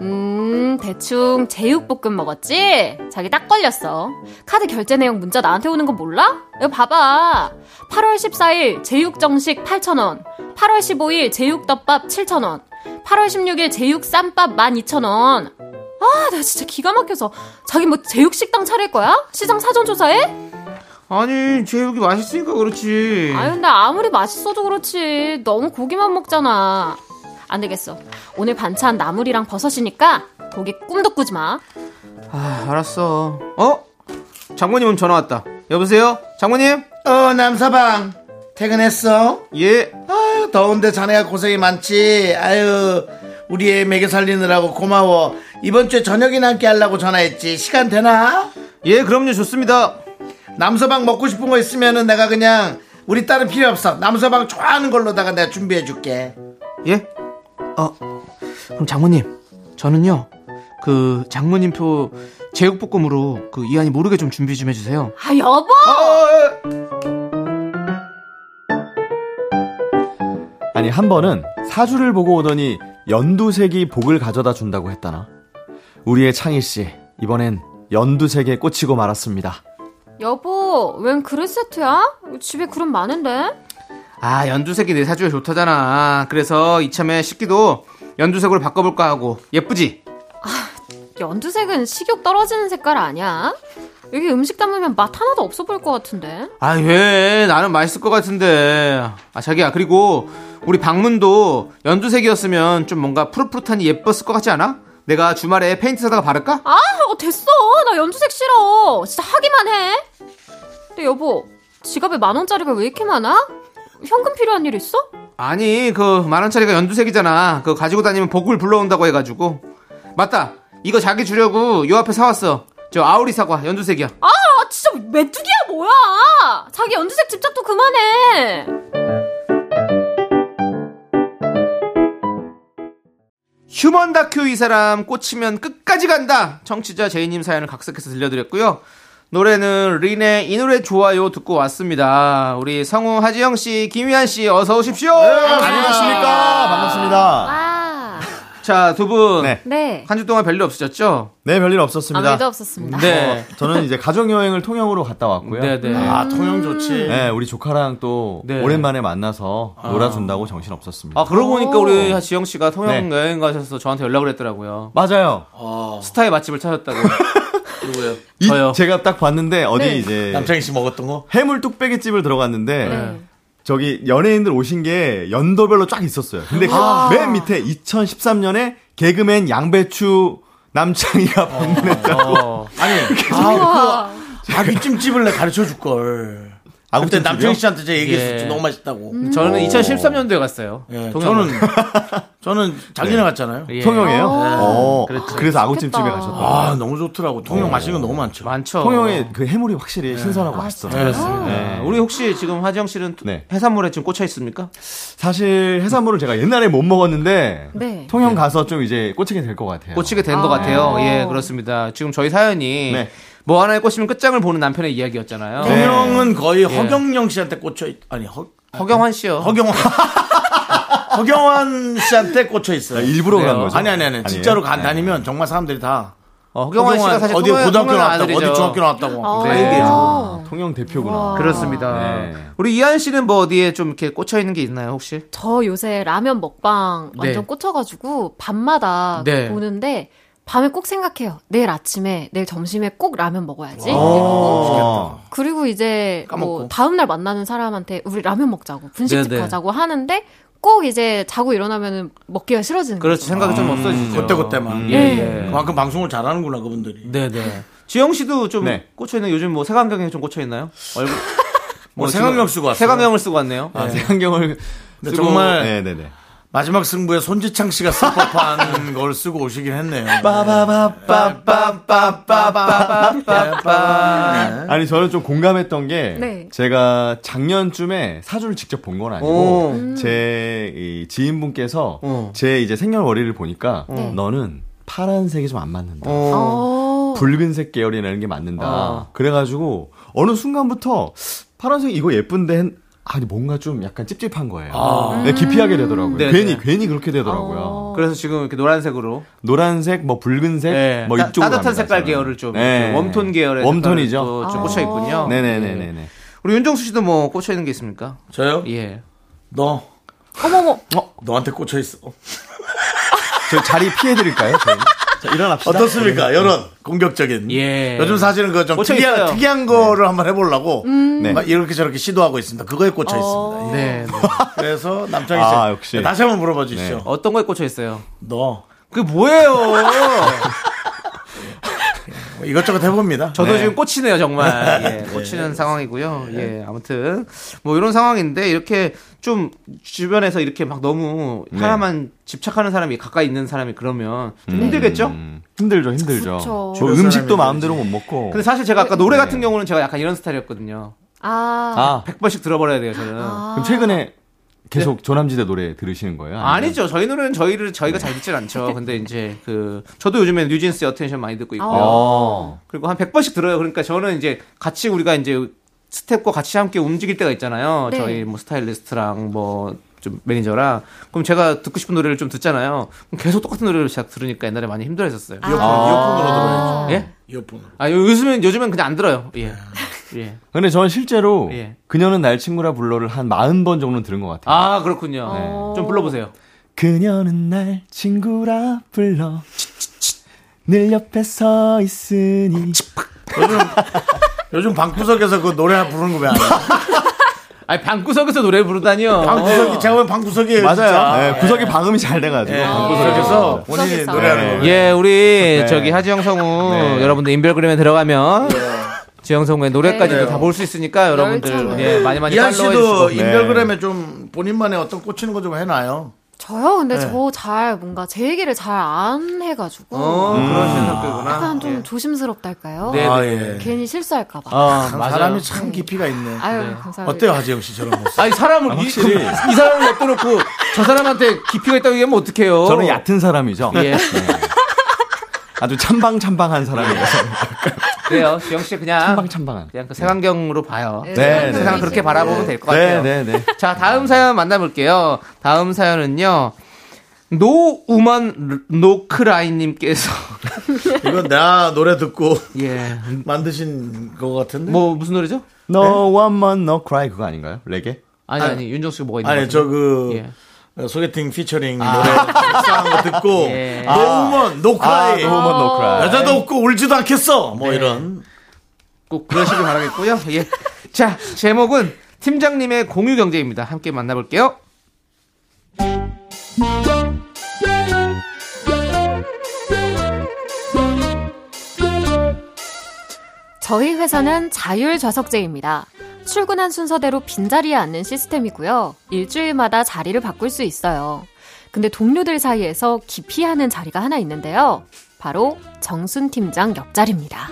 음, 대충 제육볶음 먹었지? 자기 딱 걸렸어. 카드 결제 내용 문자 나한테 오는 거 몰라? 이거 봐봐. 8월 14일 제육정식 8,000원. 8월 15일 제육덮밥 7,000원. 8월 16일 제육 쌈밥 12,000원. 아, 나 진짜 기가 막혀서. 자기 뭐 제육식당 차릴 거야? 시장 사전 조사해? 아니 제육이 맛있으니까 그렇지 아유, 근데 아무리 맛있어도 그렇지. 너무 고기만 먹잖아. 안 되겠어. 오늘 반찬 나물이랑 버섯이니까 고기 꿈도 꾸지 마. 아 알았어 어? 장모님 전화 왔다 여보세요? 장모님? 어, 남서방. 퇴근했어? 예. 아유, 더운데 자네가 고생이 많지. 아유, 우리 애 먹여 살리느라고 고마워. 이번 주에 저녁이나 함께 하려고 전화했지. 시간 되나? 예, 그럼요. 좋습니다. 남서방 먹고 싶은 거 있으면은 내가 그냥 우리 딸은 필요 없어. 남서방 좋아하는 걸로다가 내가 준비해 줄게. 예? 어, 그럼 장모님, 저는요, 그 장모님 표 제육볶음으로 그 이한이 모르게 좀 준비 좀 해주세요. 아, 여보! 아니 한 번은 사주를 보고 오더니 연두색이 복을 가져다 준다고 했다나. 우리의 창희 씨 이번엔 연두색에 꽂히고 말았습니다. 여보, 웬 그릇 세트야? 집에 그릇 많은데? 아, 연두색이 내 사주에 좋다잖아. 그래서 이참에 식기도 연두색으로 바꿔볼까 하고. 예쁘지? 연두색은 식욕 떨어지는 색깔 아니야? 여기 음식 담으면 맛 하나도 없어 보일 것 같은데. 아, 왜? 나는 맛있을 것 같은데. 아, 자기야. 그리고 우리 방문도 연두색이었으면 좀 뭔가 푸릇푸릇하니 예뻤을 것 같지 않아? 내가 주말에 페인트 사다가 바를까? 아, 어, 됐어. 나 연두색 싫어. 진짜 하기만 해. 근데 여보, 지갑에 만 원짜리가 왜 이렇게 많아? 현금 필요한 일 있어? 아니, 그 만 원짜리가 연두색이잖아. 그거 가지고 다니면 복을 불러온다고 해가지고. 맞다. 이거 자기 주려고 요 앞에 사왔어. 저 아우리 사과 연두색이야. 아, 진짜 메뚜기야 뭐야? 자기 연두색 집착도 그만해. 휴먼 다큐 이 사람 꽂히면 끝까지 간다. 청취자 제이님 사연을 각색해서 들려드렸고요. 노래는 린의 이 노래 좋아요 듣고 왔습니다. 우리 성우 하지영 씨, 김희한 씨 어서 오십시오. 안녕하십니까 반갑습니다. 아, 자, 두 분. 네. 네. 한 주 동안 별일 없으셨죠? 네 별일 없었습니다. 일도 없었습니다. 네. 저는 이제 가족 여행을 통영으로 갔다 왔고요. 네, 네. 아, 통영 좋지. 네, 우리 조카랑 또 네. 오랜만에 만나서 놀아준다고 정신 없었습니다. 아, 그러고 보니까 오. 우리 지영 씨가 통영 네. 여행 가셔서 저한테 연락을 했더라고요. 맞아요. 스타의 맛집을 찾았다고. 누구요? 이- 저요. 제가 딱 봤는데 어디 네. 이제 남창희 씨 먹었던 거? 해물 뚝배기 집을 들어갔는데 네. 저기 연예인들 오신 게 연도별로 쫙 있었어요. 근데 그맨 밑에 2013년에 개그맨 양배추 남창희가 방문했다고. 어. 아니, 아, 그 아귀찜집을 내 가르쳐 줄 걸. 그때 아구찜집이요? 남창희 씨한테 제가 얘기했었지. 예. 너무 맛있다고. 저는 2013년도에 갔어요. 예. 저는 저는 작년에 갔잖아요. 예. 통영이에요? 어, 그렇죠. 그래서 아구찜집에 좋겠다. 가셨다. 아, 너무 좋더라고. 통영 맛있는 거 너무 많죠. 많죠. 통영의 그 해물이 확실히 신선하고 맛있어요. 그렇습니다. 네. 우리 혹시 지금 하지영 씨는 네. 해산물에 지금 꽂혀 있습니까? 사실 해산물을 제가 옛날에 못 먹었는데 네. 통영 가서 좀 이제 꽂히게 될 것 같아요. 꽂히게 된것 같아요. 예, 그렇습니다. 지금 저희 사연이 네. 뭐 하나에 꽂히면 끝장을 보는 남편의 이야기였잖아요. 통영은 거의 허경영 씨한테 꽂혀 있, 아니 허, 허경환 씨요. 허경환 허경환 씨한테 꽂혀 있어요. 일부러 그래요? 간 거죠? 아니 아니 아니 아니에요? 진짜로 간 네. 다니면 정말 사람들이 다 어, 허경환 씨가 사실 어디 통영- 고등학교 나왔다고 아들이죠. 어디 중학교 나왔다고 아. 다 네. 얘기해줘. 아, 통영 대표구나. 그렇습니다. 네. 우리 이한 씨는 뭐 어디에 좀 이렇게 꽂혀 있는 게 있나요, 혹시? 저 요새 라면 먹방 완전 네. 꽂혀가지고 밤마다 네. 보는데 밤에 꼭 생각해요. 내일 아침에, 내일 점심에 꼭 라면 먹어야지. 아. 이러고 그리고 이제 까먹고. 뭐 다음 날 만나는 사람한테 우리 라면 먹자고 분식집 네네. 가자고 하는데 꼭 이제 자고 일어나면은 먹기가 싫어지는 그렇지, 거죠. 생각이 좀 없어지죠. 그때 그때만. 예, 예. 그만큼 방송을 잘하는구나 그분들이. 네네. 지영 씨도 좀 네. 꽂혀 있는 요즘 뭐 색안경에 좀 꽂혀 있나요? 얼굴 뭐 생각력 쓰고 왔어요. 색안경을 쓰고 왔네요. 아, 색안경을 근데 정말 네네네. 마지막 승부에 손지창 씨가 쓸 법한 걸 쓰고 오시긴 했네요. 아니 저는 좀 공감했던 게 네. 제가 작년쯤에 사주를 직접 본 건 아니고 오. 제 이 지인분께서 어. 제 이제 생년월일을 보니까 네. 너는 파란색이 좀 안 맞는다. 어. 어. 붉은색 계열이라는 게 맞는다. 아. 그래가지고 어느 순간부터 파란색 이거 예쁜데 했- 아니 뭔가 좀 약간 찝찝한 거예요. 네, 기피하게 되더라고요. 네네. 괜히 괜히 그렇게 되더라고요. 어. 그래서 지금 이렇게 노란색으로 노란색, 뭐 붉은색, 네. 뭐 따- 이쪽으로 따뜻한 갑니다, 색깔 저는. 계열을 좀 네. 웜톤 계열의 웜톤이죠. 또좀 아. 꽂혀 있군요. 네네네네 네. 우리 윤정수 씨도 뭐 꽂혀 있는 게 있습니까? 저요? 예. 너 어머머. 너한테 꽂혀 있어. 저 자리 피해 드릴까요? 저희? 자, 일어납시다. 어떻습니까? 여론 공격적인. 예. 요즘 사실은 그 좀 특이한. 특이한 거를 한번 해보려고 네. 막 이렇게 저렇게 시도하고 있습니다. 그거에 꽂혀 어. 있습니다. 예. 네. 네. 그래서 남창희 씨 아, 역시. 다시 한번 물어봐 주시죠. 네. 어떤 거에 꽂혀 있어요? 너 그게 뭐예요? 뭐 이것저것 해봅니다. 저도 네. 지금 꽂히네요, 정말. 예, 꽂히는 상황이고요. 예, 아무튼 뭐 이런 상황인데 이렇게 좀 주변에서 이렇게 막 너무 네. 하나만 집착하는 사람이 가까이 있는 사람이 그러면 좀 힘들겠죠? 음, 힘들죠, 힘들죠. 그쵸. 뭐 음식도 마음대로 못 먹고. 근데 사실 제가 아까 노래 네. 같은 경우는 제가 약간 이런 스타일이었거든요. 아, 아, 100번씩 들어버려야 돼요, 저는. 그럼 최근에 계속 조남지대 노래 들으시는 거예요? 아니면- 아니죠. 저희 노래는 저희를 저희가 잘 듣진 않죠. 근데 이제 그 저도 요즘에 뉴진스 Attention 많이 듣고 있고요. 어. 그리고 한 100번씩 들어요. 그러니까 저는 이제 같이 우리가 이제 스텝과 같이 함께 움직일 때가 있잖아요. 네. 저희 뭐 스타일리스트랑 뭐 좀 매니저랑 그럼 제가 듣고 싶은 노래를 좀 듣잖아요. 그럼 계속 똑같은 노래를 제가 들으니까 옛날에 많이 힘들어했었어요. 이어폰, 이어폰으로 들어요. 예? 이어폰으로. 아 요- 요즘은 요즘은 그냥 안 들어요. 예. 예. 근데 저는 실제로 예. 그녀는 날 친구라 불러를 한 40번 정도는 들은 것 같아요. 아 그렇군요. 어. 좀 불러보세요. 그녀는 날 친구라 불러 늘 옆에 서 있으니 요즘, 요즘 방구석에서 그 노래 부르는 거 왜 안 해? 아니 방구석에서 노래 부르다니요. 방구석이, 제가 보면 방구석이에요. 맞아요. 진짜. 네, 구석이 방음이 잘 돼가지고 예, 방구석에서. 방구석에서 본인이 구석에서. 노래하는 네. 거. 예, 우리 네. 저기 하지영 성우 네. 여러분들 인별그램에 들어가면 지영 성우의 노래까지도 네. 다 볼 수 있으니까 여러분들. 예, 많이 많이 이한 씨도 주시고. 네. 인별그램에 좀 본인만의 어떤 꽂히는 거 좀 해놔요. 저요? 근데 네. 저잘 뭔가 제 얘기를 잘 안 해가지고. 어, 그러신 성격이구나. 약간 좀 예. 조심스럽달까요? 네, 아, 네. 예. 괜히 실수할까봐. 맞아요. 사람이 참 깊이가 있네. 아유, 네. 감사합니다. 어때요, 하지영 씨 저런 모습? 아니 사람을 이, 확실히. 이 사람을 냅둬놓고 저 사람한테 깊이가 있다고 얘기하면 어떡해요? 저는 얕은 사람이죠. 예. 아주 참방참방한 사람이라서. 그래요. 지영 씨 그냥 참방참방한. 그냥 그 색안경으로 봐요. 네, 네, 세상을 네. 그렇게 바라보면 될것 네, 같아요. 네, 네. 자, 다음 사연 만나볼게요. 다음 사연은요. 노우먼 노크라이님께서 이건 내가 노래 듣고 예. 만드신 거 같은데? 뭐 무슨 노래죠? No one more no cry 그거 아닌가요? 레게? 아니 아니, 아니 윤정수 씨가 뭐가 있는 아니, 거죠? 저 그, 예. 소개팅 피처링 노래 식상한 거 듣고, 예. 노우먼, 노크라이. 아, no one no cry. 여자도 없고 울지도 않겠어. 뭐 네. 이런. 꼭 그러시길 바라겠고요. 예. 자, 제목은 팀장님의 공유 경제입니다. 함께 만나볼게요. 저희 회사는 자율 좌석제입니다. 출근한 순서대로 빈자리에 앉는 시스템이고요. 일주일마다 자리를 바꿀 수 있어요. 근데 동료들 사이에서 기피하는 자리가 하나 있는데요. 바로 정순 팀장 옆자리입니다.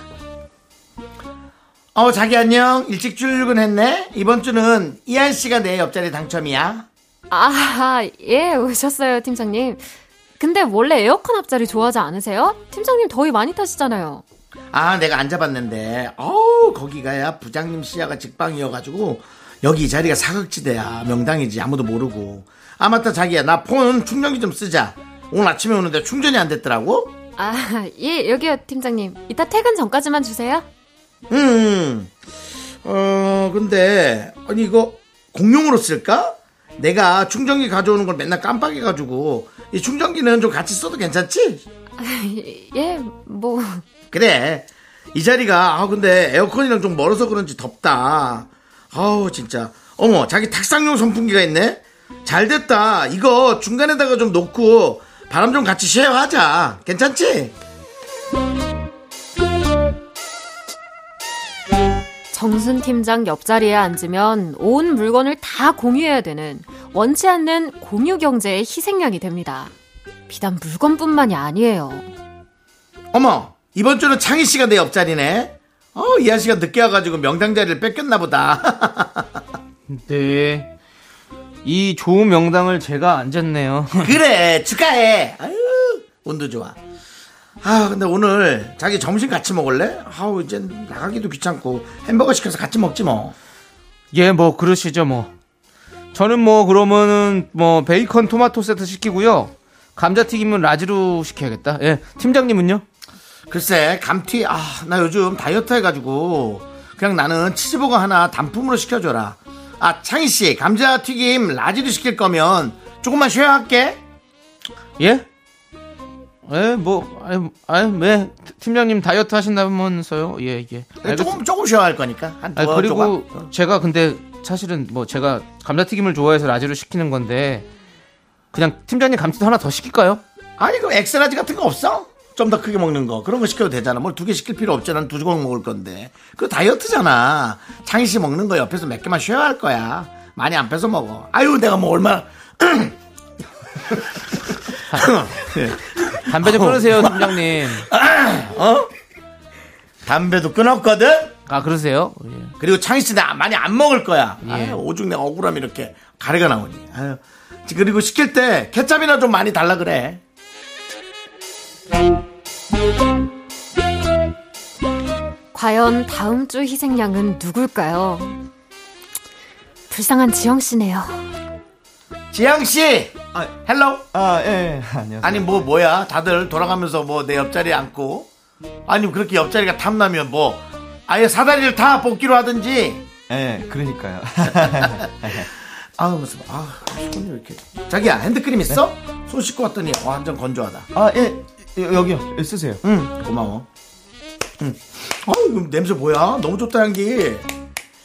어, 자기 안녕. 일찍 출근했네. 이번 주는 이한 씨가 내 옆자리 당첨이야. 아, 예, 오셨어요, 팀장님. 근데 원래 에어컨 앞자리 좋아하지 않으세요? 팀장님 더위 많이 타시잖아요. 아, 내가 앉아봤는데, 어우, 거기가야 부장님 시야가 직방이어가지고, 여기 이 자리가 사각지대야. 명당이지. 아무도 모르고. 아, 맞다, 자기야. 나 폰 충전기 좀 쓰자. 오늘 아침에 오는데 충전이 안 됐더라고? 아, 예, 여기요, 팀장님. 이따 퇴근 전까지만 주세요. 음, 어, 근데, 아니, 이거 공용으로 쓸까? 내가 충전기 가져오는 걸 맨날 깜빡해가지고, 이 충전기는 좀 같이 써도 괜찮지? 예, 뭐. 그래. 이 자리가, 아, 근데 에어컨이랑 좀 멀어서 그런지 덥다. 아우, 진짜. 어머, 자기 탁상용 선풍기가 있네? 잘 됐다. 이거 중간에다가 좀 놓고 바람 좀 같이 쉐어하자. 괜찮지? 정순 팀장 옆자리에 앉으면 온 물건을 다 공유해야 되는 원치 않는 공유 경제의 희생양이 됩니다. 비단 물건뿐만이 아니에요. 어머, 이번 주는 창희 씨가 내 옆자리네. 어, 이한 씨가 늦게 와가지고 명당 자리를 뺏겼나 보다. 네. 이 좋은 명당을 제가 앉았네요. 그래, 축하해. 아유, 운도 좋아. 아, 근데 오늘 자기 점심 같이 먹을래? 아우, 이제 나가기도 귀찮고 햄버거 시켜서 같이 먹지 뭐. 예, 뭐 그러시죠, 뭐. 저는 뭐 그러면은 뭐 베이컨 토마토 세트 시키고요. 감자튀김은 large로 시켜야겠다. 예. 팀장님은요? 글쎄, 감튀, 아, 나 요즘 다이어트 해가지고 그냥 나는 치즈버거 하나 단품으로 시켜줘라. 아, 창희 씨, 감자튀김 large로 시킬 거면 조금만 share할게. 예? 예, 뭐, 아니, 아니, 왜, 팀장님 다이어트 하신다면서요? 예, 예. 알겠- 조금, 조금 share할 거니까. 한 아니, 그리고 조각. 제가 근데 사실은 뭐 제가 감자튀김을 좋아해서 large로 시키는 건데 그냥 팀장님 감튀도 하나 더 시킬까요? 아니, 그 X-large 같은 거 없어? 좀 더 크게 먹는 거 그런 거 시켜도 되잖아. 뭘 두 개 시킬 필요 없잖아. 두 조각 먹을 건데. 그거 다이어트잖아. 창희 씨 먹는 거 옆에서 몇 개만 share할 거야. 많이 안 뺏어 먹어. 아유 내가 뭐 얼마나 담배 좀 끊으세요, 팀장님. 어? 담배도 끊었거든. 아, 그러세요? 예. 그리고 창희 씨 나 많이 안 먹을 거야. 예. 아유, 오죽 내가 억울함 이렇게 가래가 나오니. 아유. 그리고 시킬 때 케찹이나 좀 많이 달라 그래. 과연 다음 주 희생양은 누굴까요? 불쌍한 지영 씨네요. 지영 씨, Hello. 아, 예, 안녕하세요. 아니 뭐 뭐야? 다들 돌아가면서 뭐 내 옆자리에 앉고. 아니 그렇게 옆자리가 탐나면 뭐 아예 사다리를 다 뽑기로 하든지. 예, 그러니까요. 아 무슨 아 손이 왜 이렇게. 자기야 핸드크림 있어? 손 씻고 왔더니 완전 건조하다. 아, 예, 여- 여기요. 예, 쓰세요. 응, 고마워. 응. 어, 이거 냄새 뭐야? 너무 좋다, 향기.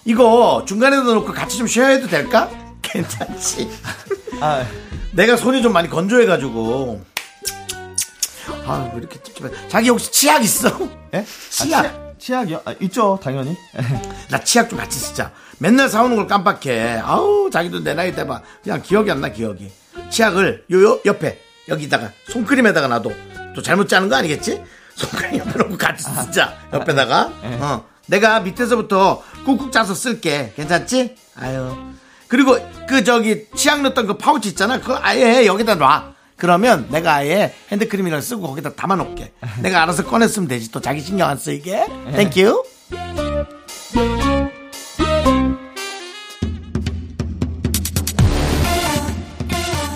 이거 중간에 넣어놓고 같이 좀 share해도 될까? 괜찮지. 아, 내가 손이 좀 많이 건조해가지고. 아, 왜 이렇게 찝찝해. 자기 혹시 치약 있어? 예? 치약. 아, 치약, 치약 이요? 아, 있죠, 당연히. 나 치약 좀 같이 쓰자. 맨날 사오는 걸 깜빡해. 아우, 자기도 내 나이 때봐. 그냥 기억이 안 나, 기억이. 치약을 요, 요 옆에, 여기다가, 손크림에다가 놔둬. 또 잘못 짜는 거 아니겠지? 손크림 옆에 놓고 같이 쓰자. 옆에다가. 어. 내가 밑에서부터 꾹꾹 짜서 쓸게. 괜찮지? 아유. 그리고 그 저기 치약 넣었던 그 파우치 있잖아. 그거 아예 여기다 놔. 그러면 내가 아예 핸드크림이랑 쓰고 거기다 담아 놓을게. 내가 알아서 꺼냈으면 되지. 또 자기 신경 안 쓰이게. Thank you.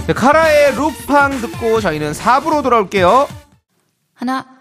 네, 카라의 루팡 듣고 저희는 4부로 돌아올게요. 하나,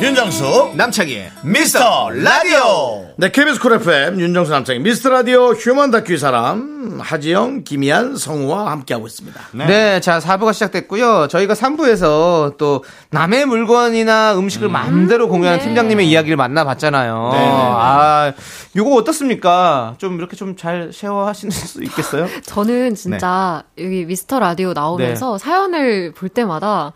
윤정수 남창희의 미스터 라디오 네 KBS 쿨 FM 윤정수 남창희 미스터 라디오 human 다큐 이 사람 하지영 김희안 성우와 함께하고 있습니다 네. 자, 4부가 시작됐고요. 저희가 3부에서 또 남의 물건이나 음식을 마음대로 공유하는 팀장님의 이야기를 만나봤잖아요. 아, 요거 어떻습니까? 좀 이렇게 좀 잘 쉐어하실 수 있겠어요? 저는 진짜 여기 미스터 라디오 나오면서 사연을 볼 때마다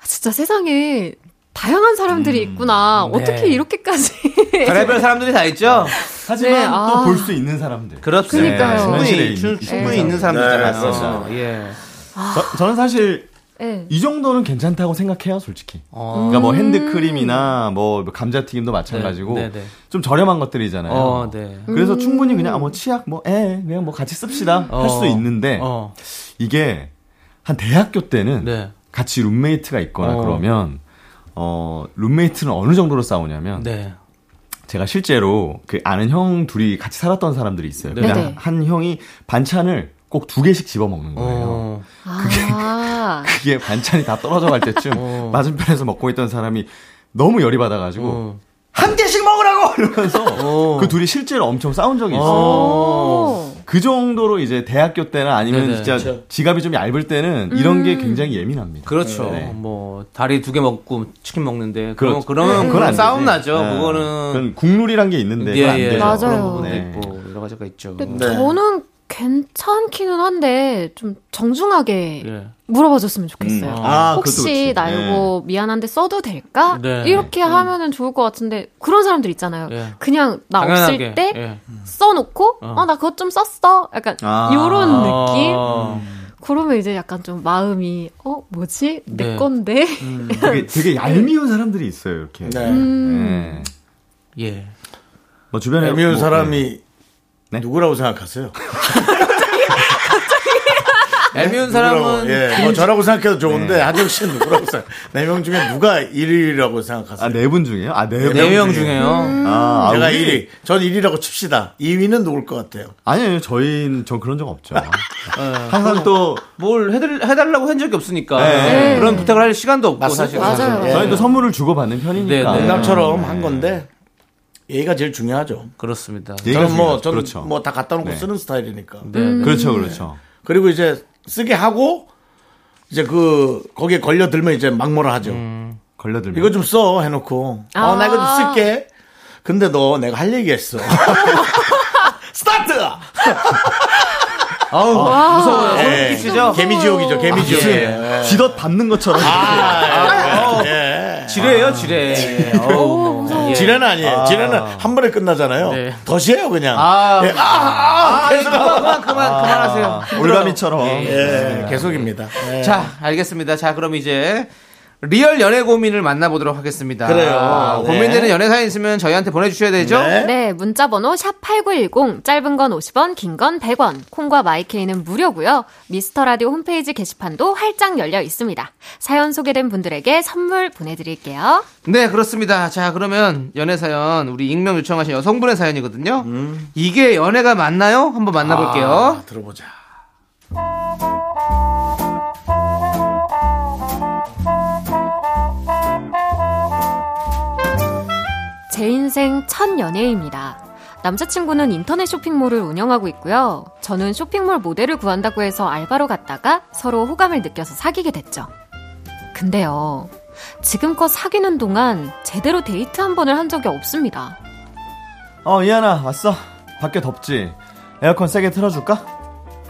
아, 진짜 세상에 다양한 사람들이 있구나. 어떻게 이렇게까지. 별의별 사람들이 다 있죠? 하지만 네, 아. 또볼 수 있는 사람들. 그렇습니다. 그러니까요. 충분히, 충- 충분히 네. 있는 네, 사람들이잖아요. 그렇죠. 예. 저, 저는 사실 네. 이 정도는 괜찮다고 생각해요, 솔직히. 어. 그러니까 뭐 핸드크림이나 뭐 감자튀김도 마찬가지고 네, 네, 네. 좀 저렴한 것들이잖아요. 어, 네. 그래서 충분히 그냥 아, 뭐 치약 뭐 에, 그냥 뭐 같이 씁시다 할수 어. 있는데 어. 이게 한 대학교 때는 네. 같이 룸메이트가 있거나 어. 그러면 어 룸메이트는 어느 정도로 싸우냐면 네. 제가 실제로 그 아는 형 둘이 같이 살았던 사람들이 있어요. 근데 네네. 한 형이 반찬을 꼭 두 개씩 집어 먹는 거예요. 어. 아. 그게 반찬이 다 떨어져 갈 때쯤 어. 맞은편에서 먹고 있던 사람이 너무 열이 받아가지고 어. 한 개씩 먹으라고 이러면서 어. 그 둘이 실제로 엄청 싸운 적이 있어요. 어. 그 정도로 이제 대학교 때나 아니면 네네. 진짜 그렇죠. 지갑이 좀 얇을 때는 이런 게 굉장히 예민합니다. 그렇죠. 네. 뭐 다리 두 개 먹고 치킨 먹는데 그렇죠. 그러면 그건 안 싸움 되지. 나죠. 네. 그거는 국룰이란 게 있는데 그건 안 예, 예. 되죠. 맞아요. 그런 부분도 네. 있고 여러 가지가 있죠. 근데 네. 저는 괜찮기는 한데 좀 정중하게 예. 물어봐줬으면 좋겠어요. 음. 아, 혹시 그것도 그렇지. 나 이거 미안한데 써도 될까? 네. 이렇게 하면은 좋을 것 같은데 그런 사람들 있잖아요. 예. 그냥 나 당연하게. 없을 때 예. 써놓고 어. 어 나 그것 좀 썼어. 약간 아. 요런 느낌. 어. 그러면 이제 약간 좀 마음이 어 뭐지 내 네. 건데 되게, 되게 얄미운 사람들이 있어요, 이렇게. 네. 음. 네. 예. 뭐 주변에 애미운 뭐, 사람이 네. 누구라고 생각하세요? 얄미운 누구라고, 사람은 예, 뭐 저라고 생각해도 좋은데 하정 씨는 누구라고 생각? 네명 중에 누가 1위라고 생각하세요? 아, 네 분 중에요? 아, 네 분. 네명 중에요. 아, 아, 제가 우리- 1위. 전 1위라고 칩시다. 2위는 누굴 것 같아요? 아니에요, 저희는, 전 그런 적 없죠. 항상 또, 뭘 해달, 해달라고 한 적이 없으니까 네. 그런 부탁을 할 시간도 없고 맞습니다. 사실 맞아요. 예. 저희도 선물을 주고 받는 편이니까. 네, 네. 농담처럼 한 건데 얘가 제일 중요하죠. 그렇습니다. 저는 뭐 중요하죠. 저는 그렇죠. 뭐다 갖다 놓고 네. 쓰는 스타일이니까. 네, 네. 그렇죠, 그렇죠. 그리고 이제 쓰게 하고 이제 그 거기에 걸려들면 이제 막 뭐라 하죠. 걸려들면. 이거 좀 써 해놓고 어나 이거 좀 쓸게. 근데 너 내가 할 얘기했어. 스타트. 아우, 무서워요. 소름 예. 끼치죠? 개미지옥이죠. 개미지옥. 예. 쥐덫 밟는 것처럼. 아, 예. 예. 지뢰예요, 지뢰. 어우, 예. 지뢰는 아니에요. 지뢰는 한 번에 끝나잖아요. 네. 덫이에요, 그냥. 아, 예. 아, 아, 아, 계속. 그만, 그만, 그만, 그만하세요. 올가미처럼. 예, 계속입니다. 예. 자, 알겠습니다. 자, 그럼 이제 리얼 연애 고민을 만나보도록 하겠습니다. 그래요. 아, 네. 고민되는 연애 사연 있으면 저희한테 보내주셔야 되죠? 네. 네, 문자번호 샵8910, 짧은 건 50원, 긴 건 100원, 콩과 마이케이는 무료고요 미스터 라디오 홈페이지 게시판도 활짝 열려 있습니다. 사연 소개된 분들에게 선물 보내드릴게요. 네, 그렇습니다. 자, 그러면 연애 사연, 우리 익명 요청하신 여성분의 사연이거든요. 이게 연애가 맞나요? 한번 만나볼게요. 아, 들어보자. 제 인생 첫 연애입니다. 남자친구는 인터넷 쇼핑몰을 운영하고 있고요. 저는 쇼핑몰 모델을 구한다고 해서 알바로 갔다가 서로 호감을 느껴서 사귀게 됐죠. 근데요, 지금껏 사귀는 동안 제대로 데이트 한 번을 한 적이 없습니다. 어, 이하나, 왔어. 밖에 덥지? 에어컨 세게 틀어줄까?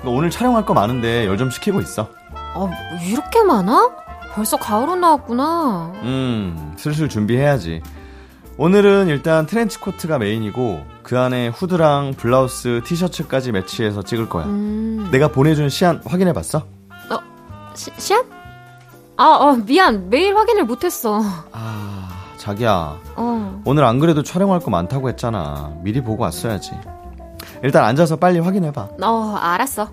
너 오늘 촬영할 거 많은데 열 좀 식히고 있어. 어, 이렇게 많아? 벌써 가을로 나왔구나. 음, 슬슬 준비해야지. 오늘은 일단 트렌치 코트가 메인이고 그 안에 후드랑 블라우스, 티셔츠까지 매치해서 찍을 거야. 음, 내가 보내준 시안 확인해 봤어? 시, 시안? 아, 어, 미안. 메일 확인을 못했어. 아, 자기야. 어. 오늘 안 그래도 촬영할 거 많다고 했잖아. 미리 보고 왔어야지. 일단 앉아서 빨리 확인해 봐. 어, 알았어.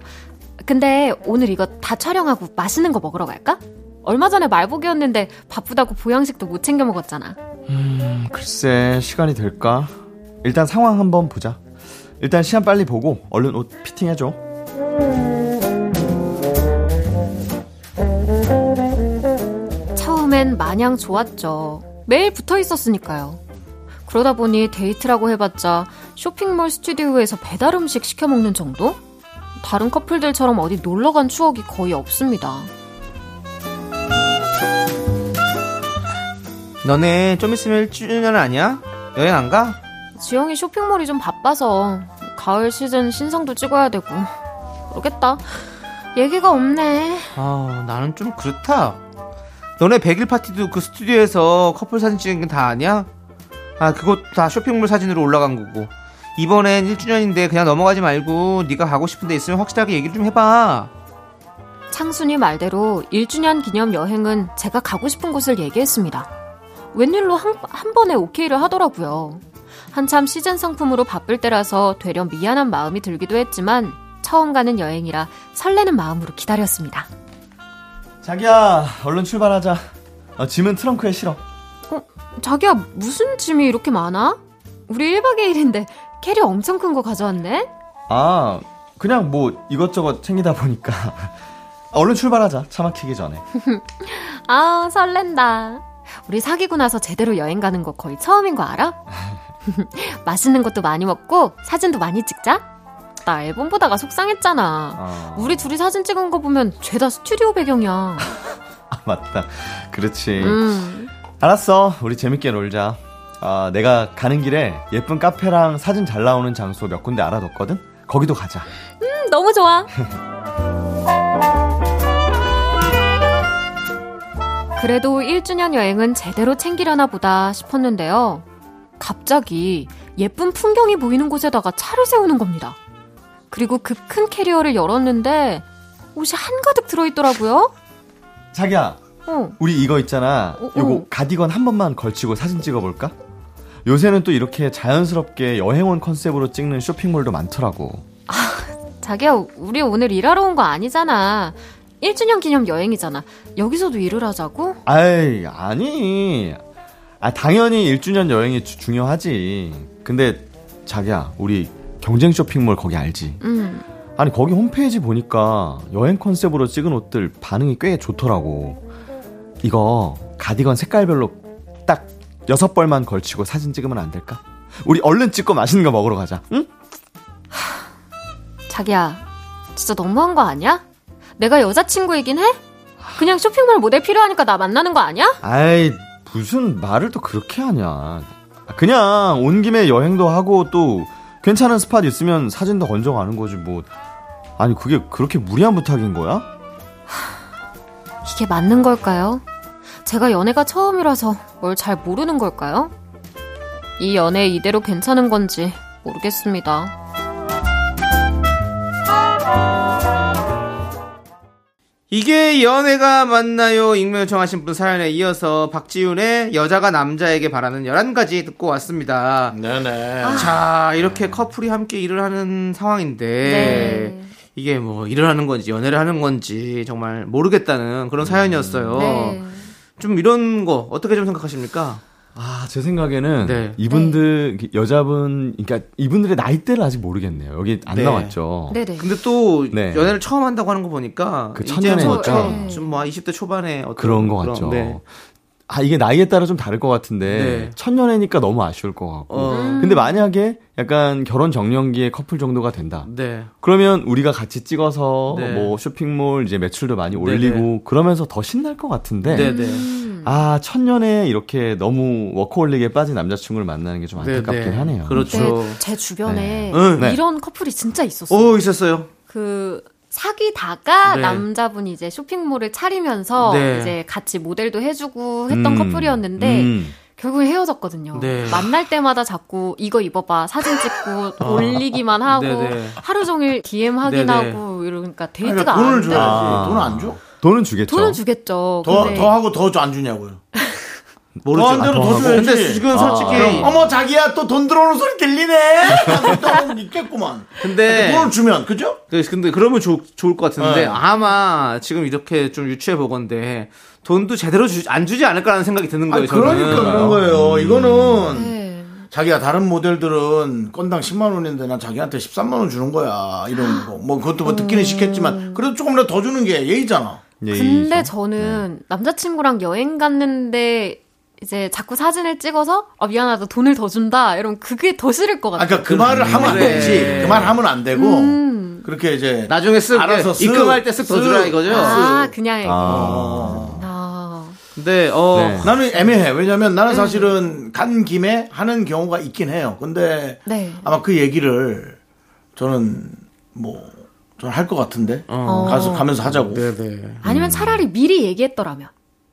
근데 오늘 이거 다 촬영하고 맛있는 거 먹으러 갈까? 얼마 전에 말복이었는데 바쁘다고 보양식도 못 챙겨 먹었잖아. 음, 글쎄, 시간이 될까? 일단 상황 한번 보자. 일단 시안 빨리 보고 얼른 옷 피팅해 줘. 처음엔 마냥 좋았죠. 매일 붙어 있었으니까요. 그러다 보니 데이트라고 해봤자 쇼핑몰 스튜디오에서 배달 음식 시켜 먹는 정도? 다른 커플들처럼 어디 놀러 간 추억이 거의 없습니다. 너네 좀 있으면 1주년 아니야? 여행 안 가? 지영이 쇼핑몰이 좀 바빠서 가을 시즌 신상도 찍어야 되고 모르겠다. 얘기가 없네. 아, 나는 좀 그렇다. 너네 100일 파티도 그 스튜디오에서 커플 사진 찍은 게 다 아니야? 아, 그것 다 쇼핑몰 사진으로 올라간 거고. 이번엔 1주년인데 그냥 넘어가지 말고 네가 가고 싶은 데 있으면 확실하게 얘기를 좀 해봐. 창순이 말대로 1주년 기념 여행은 제가 가고 싶은 곳을 얘기했습니다. 웬일로 한, 한 번에 오케이를 하더라고요. 한참 시즌 상품으로 바쁠 때라서 되려 미안한 마음이 들기도 했지만 처음 가는 여행이라 설레는 마음으로 기다렸습니다. 자기야, 얼른 출발하자. 어, 짐은 트렁크에 실어. 자기야, 무슨 짐이 이렇게 많아? 우리 1박 2일인데 캐리어 엄청 큰 거 가져왔네? 아, 그냥 뭐 이것저것 챙기다 보니까. 얼른 출발하자. 차 막히기 전에. 아, 설렌다. 우리 사귀고 나서 제대로 여행 가는 거 거의 처음인 거 알아? 맛있는 것도 많이 먹고 사진도 많이 찍자. 나 앨범 보다가 속상했잖아. 아, 우리 둘이 사진 찍은 거 보면 죄다 스튜디오 배경이야. 아, 맞다. 그렇지. 음. 알았어. 우리 재밌게 놀자. 아, 내가 가는 길에 예쁜 카페랑 사진 잘 나오는 장소 몇 군데 알아뒀거든? 거기도 가자. 음, 너무 좋아. 그래도 1주년 여행은 제대로 챙기려나 보다 싶었는데요. 갑자기 예쁜 풍경이 보이는 곳에다가 차를 세우는 겁니다. 그리고 그 큰 캐리어를 열었는데 옷이 한가득 들어있더라고요. 자기야, 어, 우리 이거 있잖아. 어, 요거 어. 가디건 한 번만 걸치고 사진 찍어볼까? 요새는 또 이렇게 자연스럽게 여행원 컨셉으로 찍는 쇼핑몰도 많더라고. 자기야, 우리 오늘 일하러 온 거 아니잖아. 1주년 기념 여행이잖아. 여기서도 일을 하자고? 아이, 아니. 아, 당연히 1주년 여행이 주- 중요하지. 근데, 자기야, 우리 경쟁 쇼핑몰 거기 알지? 음. 아니, 거기 홈페이지 보니까 여행 컨셉으로 찍은 옷들 반응이 꽤 좋더라고. 이거 가디건 색깔별로 딱 여섯 벌만 걸치고 사진 찍으면 안 될까? 우리 얼른 찍고 맛있는 거 먹으러 가자. 응? 자기야, 진짜 너무한 거 아니야? 내가 여자친구이긴 해? 그냥 쇼핑몰 모델 필요하니까 나 만나는 거 아니야? 아이 무슨 말을 또 그렇게 하냐. 그냥 온 김에 여행도 하고 또 괜찮은 스팟 있으면 사진도 건져 가는 거지 뭐. 아니 그게 그렇게 무리한 부탁인 거야? 이게 맞는 걸까요? 제가 연애가 처음이라서 뭘 잘 모르는 걸까요? 이 연애 이대로 괜찮은 건지 모르겠습니다. 이게 연애가 맞나요? 익명 요청하신 분 사연에 이어서 박지윤의 여자가 남자에게 바라는 11가지 듣고 왔습니다. 네네. 자, 이렇게 커플이 함께 일을 하는 상황인데 네. 이게 뭐 일을 하는 건지 연애를 하는 건지 정말 모르겠다는 그런 사연이었어요. 네. 좀 이런 거 어떻게 좀 생각하십니까? 아, 제 생각에는 네. 이분들 여자분 그러니까 이분들의 나이대를 아직 모르겠네요. 여기 안 네. 나왔죠. 네네. 근데 또 네. 연애를 처음 한다고 하는 거 보니까 그. 좀, 좀뭐 20대 초반에 어떤 그런 거 같죠. 네. 아, 이게 나이에 따라 좀 다를 것 같은데 네. 천년애니까 너무 아쉬울 것 같고. 어. 근데 만약에 약간 결혼 정년기에 커플 정도가 된다. 네. 그러면 우리가 같이 찍어서 네. 뭐 쇼핑몰 이제 매출도 많이 네, 올리고 그러면서 더 신날 것 같은데. 네, 네. 아, 천년에 이렇게 너무 워커홀릭에 빠진 남자친구를 만나는 게좀 네, 안타깝긴 네. 하네요. 그렇죠. 네, 제 주변에 네. 네. 이런 커플이 진짜 있었어요. 오, 있었어요. 그 사귀다가 네. 남자분이 이제 쇼핑몰을 차리면서 네. 이제 같이 모델도 해주고 했던 음, 커플이었는데 음. 결국에 헤어졌거든요. 네. 만날 때마다 자꾸 이거 입어봐 사진 찍고 올리기만 하고 아. 네네. 하루 종일 DM 확인하고 이러니까 데이트가 그러니까 돈을 안 줘야지. 아. 돈안 줘? 돈은 주겠죠. 돈은 주겠죠. 더, 근데 더 하고 더 안 주냐고요. 모르죠. 더 한 대로 더 줘야지. 근데 지금 솔직히 그럼 어머 자기야 또 돈 들어오는 소리 들리네. 또 있겠구만. 근데 돈을 주면 그죠? 그- 근데 그러면 좋, 좋을 것 같은데 네. 아마 지금 이렇게 좀 유추해 보건데 돈도 제대로 주, 안 주지 않을까라는 생각이 드는 거예요. 아니, 그러니까 저는. 그런 거예요. 이거는 네. 자기야 다른 모델들은 건당 10만 원인데 난 자기한테 13만 원 주는 거야. 이런 거. 뭐 그것도 뭐 듣기는 싫겠지만 그래도 조금이라도 더 주는 게 예의잖아. 예의죠. 근데 저는 남자친구랑 여행 갔는데 이제 자꾸 사진을 찍어서 아 미안하다 돈을 더 준다 이러면 그게 더 싫을 것 아, 같아요. 그러니까 그 말을 하면 안 그래. 되지. 그 말 하면 안 되고 그렇게 이제 나중에 쓱 알아서 쓱, 입금할 때 쓱 더 주라 쓱. 이거죠. 아 그냥 아. 아. 근데 어 네. 나는 애매해. 왜냐면 나는 사실은 간 김에 하는 경우가 있긴 해요. 근데 네. 아마 그 얘기를 저는 뭐 저는 할것 같은데 어. 가서 가면서 하자고. 네네. 아니면 차라리 미리 얘기했더라면.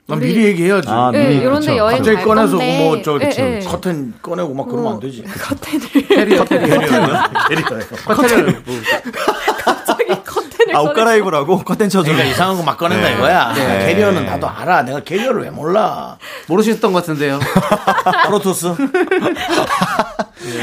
난 우리- 미리 얘기해야지. 아, 예, 미리, 이런데 그쵸. 여행 갑자기 갈 꺼내서 건데. 뭐저 예, 예. 커튼 꺼내고 막 그러면 어. 안 되지. 커튼을 캐리어 캐리어 캐리어요. 커튼을 뭐, 갑자기 커튼을 아, 옷 꺼내서 갈아입으라고 커튼 그러니까 이상한 거 막 꺼낸다 네. 이거야. 네. 캐리어는 나도 알아. 내가 캐리어를 왜 몰라. 모르셨던 것 같은데요. 프로토스.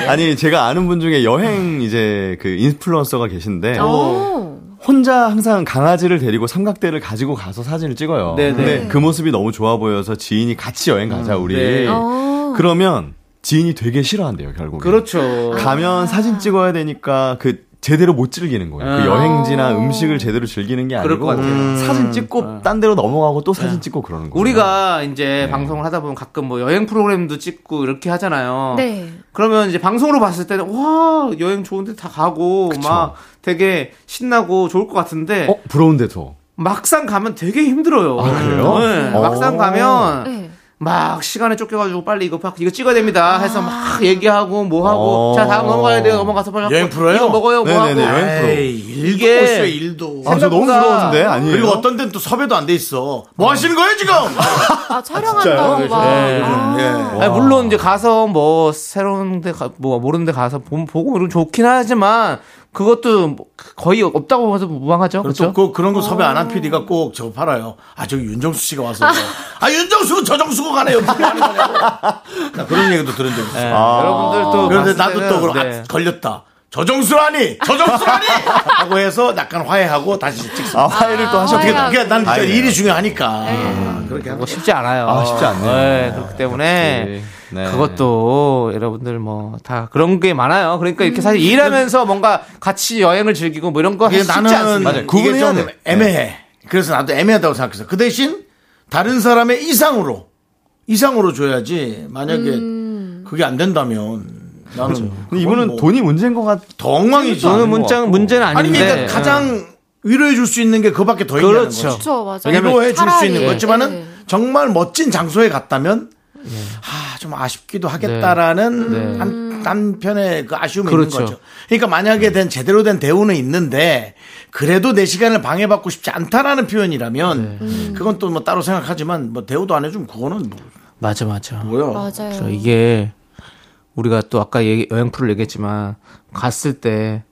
아니 제가 아는 분 중에 여행 이제 그 인플루언서가 계신데 오. 혼자 항상 강아지를 데리고 삼각대를 가지고 가서 사진을 찍어요. 네네. 근데 그 모습이 너무 좋아 보여서 지인이 같이 여행 가자 우리. 네. 어. 그러면 지인이 되게 싫어한대요 결국에. 그렇죠. 가면 사진 찍어야 되니까 그 제대로 못 즐기는 거예요. 그 아. 여행지나 음식을 제대로 즐기는 게 아니고 것 같아요. 사진 찍고 딴 데로 넘어가고 또 사진 찍고 그러는 거예요. 우리가 이제 방송을 하다 보면 가끔 뭐 여행 프로그램도 찍고 이렇게 하잖아요. 네. 그러면 이제 방송으로 봤을 때는 와 여행 좋은데 다 가고 그쵸. 막 되게 신나고 좋을 것 같은데 어 부러운데 더. 막상 가면 되게 힘들어요. 아, 그래요? 네, 어. 막상 가면 네. 막 시간에 쫓겨가지고 빨리 이거 팍 이거 찍어야 됩니다 해서 막 얘기하고 뭐 하고 어. 자 다음 넘어가야 돼요 넘어가서 빨리 여행 프로요? 이거 먹어요 뭐 네네네, 하고 여행 프로. 에이, 일도 이게- 못 쉬어, 일도. 아, 저 너무 생각보다- 부러운데 아니에요? 그리고 어떤 데는 또 섭외도 안 돼 있어. 뭐 하시는 거예요 지금? 아 촬영한다고 막. 네, 요즘, 아. 예. 아니, 물론 이제 가서 뭐 새로운 데 가, 뭐 모르는 데 가서 보- 보고 이러면 좋긴 하지만 그것도 뭐 거의 없다고 봐서 무방하죠. 그렇죠. 그렇죠? 그, 그런 거 섭외 안 한 PD가 꼭 저거 팔아요. 아, 저기 윤정수 씨가 와서. 아, 윤정수, 저정수가 가네요. 누구 하는 거냐고. 나 그런 얘기도 들은 적 있어요. 네. 여러분들 또 그런데 나도 또 그럼 아, 네. 걸렸다. 저정수라니! 저정수라니! 하고 해서 약간 화해하고 다시 찍습니다. 아 화해를 또 하셨게 화해하고. 그러니까 난 진짜. 일이 중요하니까. 아, 그렇게 하는 뭐 거죠. 쉽지 않아요. 아, 쉽지 않네요. 네, 그렇기 때문에 네. 그것도 여러분들 뭐 다 그런 게 많아요. 그러니까 이렇게 사실 일하면서 뭔가 같이 여행을 즐기고 뭐 이런 거 이게 쉽지 나는 않습니다. 구분해야 좀 돼. 애매해. 그래서 나도 애매하다고 생각했어. 그 대신 다른 사람의 이상으로 이상으로 줘야지. 만약에 그게 안 된다면 나는 근데 이분은 뭐 돈이 문제인 것 같. 더 엉망이지. 저는 문장 문제는 아니 아닌데 그러니까 가장 위로해 줄 수 있는 게 그밖에 더 있냐는 그렇죠. 거죠. 그렇죠, 맞아요. 위로해 줄 수 있는 거지만은 네. 정말 멋진 장소에 갔다면 아, 좀 아쉽기도 하겠다라는 네. 한, 한편의 그 아쉬움이 그렇죠. 있는 거죠. 그러니까 만약에 된 제대로 된 대우는 있는데 그래도 내 시간을 방해받고 싶지 않다라는 표현이라면 네. 그건 또 뭐 따로 생각하지만 뭐 대우도 안 해주면 그거는 뭐, 맞아, 맞아. 뭐야. 맞아요. 그래서 이게 우리가 또 아까 얘기- 여행 프로를 얘기했지만 갔을 때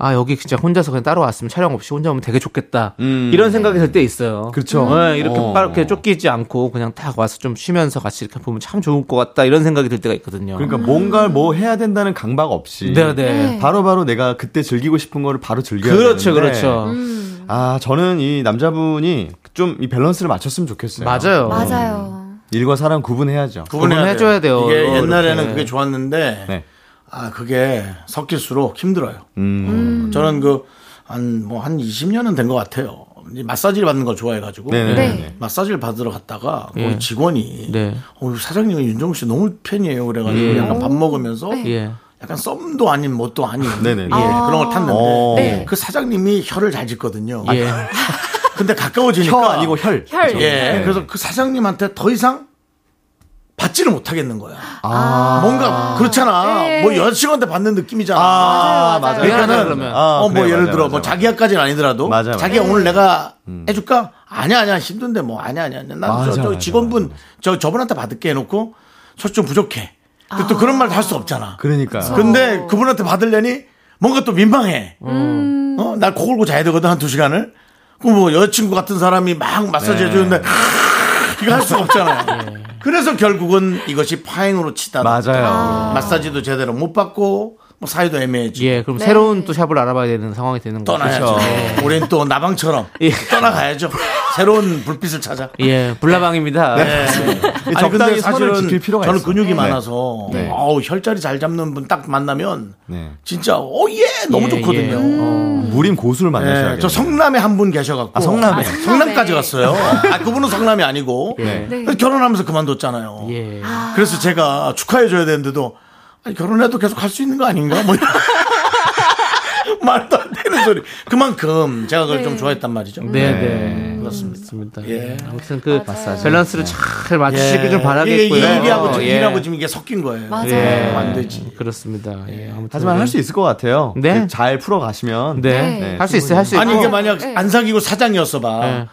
아 여기 진짜 혼자서 그냥 따로 왔으면 촬영 없이 혼자 오면 되게 좋겠다 이런 생각이 들 때 있어요. 그렇죠. 네, 이렇게 어. 빠르게 쫓기지 않고 그냥 딱 와서 좀 쉬면서 같이 이렇게 보면 참 좋을 것 같다 이런 생각이 들 때가 있거든요. 그러니까 뭔가를 뭐 해야 된다는 강박 없이 네, 네. 바로 바로 내가 그때 즐기고 싶은 거를 바로 즐겨야 그렇죠, 되는데 그렇죠. 아 저는 이 남자분이 좀 이 밸런스를 맞췄으면 좋겠어요. 맞아요. 맞아요. 일과 사람 구분해야죠. 구분해줘야 돼요. 이게 이렇게. 옛날에는 그게 좋았는데 네. 아 그게 섞일수록 힘들어요. 음. 저는 그 한 뭐 한 20년은 된 것 같아요. 이제 마사지를 받는 걸 좋아해가지고 네네. 네. 마사지를 받으러 갔다가 거기 예. 직원이 네. 어, 사장님은 윤정우 씨 너무 팬이에요. 그래가지고 약간 밥 먹으면서 예. 약간 썸도 아닌 뭣도 아닌 네네. 예, 아. 그런 걸 탔는데 어. 네. 그 사장님이 혀를 잘 짓거든요. 예. 근데 가까워지니까 혀 아니고 혈. 혈. 예, 네. 그래서 그 사장님한테 더 이상 받지를 못하겠는 거야. 아. 뭔가 그렇잖아. 네. 뭐 여자친구한테 받는 느낌이잖아. 아, 맞아요. 그러니까는 그러면. 아, 어, 뭐 그래, 예를 맞아요, 들어 맞아요. 뭐 자기야까지는 아니더라도 맞아요, 자기야 맞아요. 오늘 내가 해줄까? 아니야 아니야 힘든데 뭐 아니야 아니야. 난 맞아, 저, 저 맞아, 직원분 저 저분한테 받을게 해놓고 저좀 부족해. 근데 또 그런 말도 할수 없잖아. 그러니까. 근데 그분한테 받으려니 뭔가 또 민망해. 음. 어, 날 코골고 자야 되거든 한 두 시간을. 그럼 뭐 여자친구 같은 사람이 막 마사지 네. 해주는데 이거 할 수가 없잖아요. 그래서 결국은 이것이 파행으로 치다. 맞아요. 마사지도 제대로 못 받고 뭐 사이도 애매해지. 예, 그럼 네. 새로운 또 샵을 알아봐야 되는 상황이 되는 거죠. 떠나야죠. 그렇죠. 우린 또 나방처럼 예. 떠나가야죠. 새로운 불빛을 찾아. 예, 불나방입니다. 네. 아니 적당히 사실은 지킬 필요가 저는. 근육이 네. 많아서 네. 아우 혈자리 잘 잡는 분 딱 만나면 네. 진짜 오예 너무 예, 좋거든요. 예. 어. 무림 고수를 네, 만나셔야겠네요. 저 성남에 한 분 계셔갖고 아, 성남에. 아, 성남까지 갔어요. 아 그분은 성남이 아니고 네. 그래서 결혼하면서 그만뒀잖아요. 예. 그래서 제가 축하해줘야 되는데도 아니 결혼해도 계속 할 수 있는 거 아닌가? 뭐 말도 안 되는 소리. 그만큼 제가 그걸 좀 좋아했단 말이죠. 네, 네. 그렇습니다. 그렇습니다. 예. 아무튼 그 맞아요. 밸런스를 잘 맞추시길 예. 좀 바라겠고요. 이게 일하고 지금 예. 일하고 지금 이게 섞인 거예요. 맞아요. 예. 안 되지. 그렇습니다. 예. 아무튼 하지만 할 수 있을 것 같아요. 네. 그잘 풀어 가시면. 네. 네. 할 수 있어요. 할 수 있고. 아니 이게 만약 네. 안 사귀고 사장이었어 봐.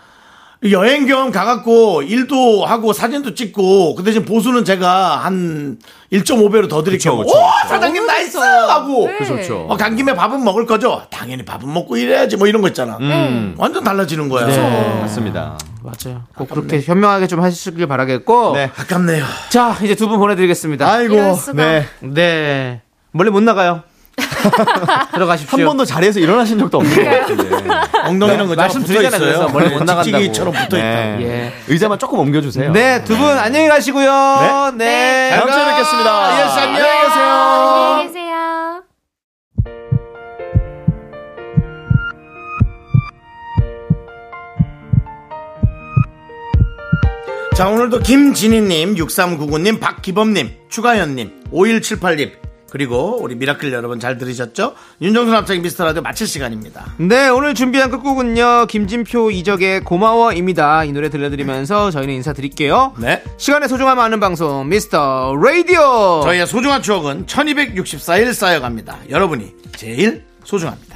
예. 여행 겸 가갖고 일도 하고 사진도 찍고 그 대신 보수는 제가 한 1.5배로 더 드릴게요. 그쵸, 그쵸, 오 그쵸. 사장님 nice. 하고 네. 그렇죠. 어, 간 김에 밥은 먹을 거죠. 당연히 밥은 먹고 이래야지 뭐 이런 거 있잖아. 음. 완전 달라지는 거야. 네. 맞습니다. 맞아요. 꼭 그렇게 현명하게 좀 하시길 바라겠고. 네. 아깝네요. 자, 이제 두 분 보내드리겠습니다. 아이고. 네. 네. 멀리 못 나가요. 들어가십시오. 한 번도 자리에서 일어나신 적도 없는 것 같은데. 엉덩이는 그냥 붙어 말씀드리잖아요. 있어요. 멀리 못 나간다고. 찍찍이처럼 붙어 있다. 네. 예. 의자만 조금 옮겨 주세요. 네, 두 분 안녕히 가시고요. 네. 다음 주에 뵙겠습니다. 예, 씨, 안녕히 안녕히 계세요. 안녕히 계세요. 자, 오늘도 김진희님, 6399님, 박기범님, 추가현님, 5178님, 그리고 우리 미라클 여러분 잘 들으셨죠? 윤정수 남창희 미스터 라디오 마칠 시간입니다. 네, 오늘 준비한 끝곡은요. 김진표 이적의 고마워입니다. 이 노래 들려드리면서 저희는 인사드릴게요. 네. 시간의 소중함 아는 방송 미스터 라디오. 저희의 소중한 추억은 1264일 쌓여갑니다. 여러분이 제일 소중합니다.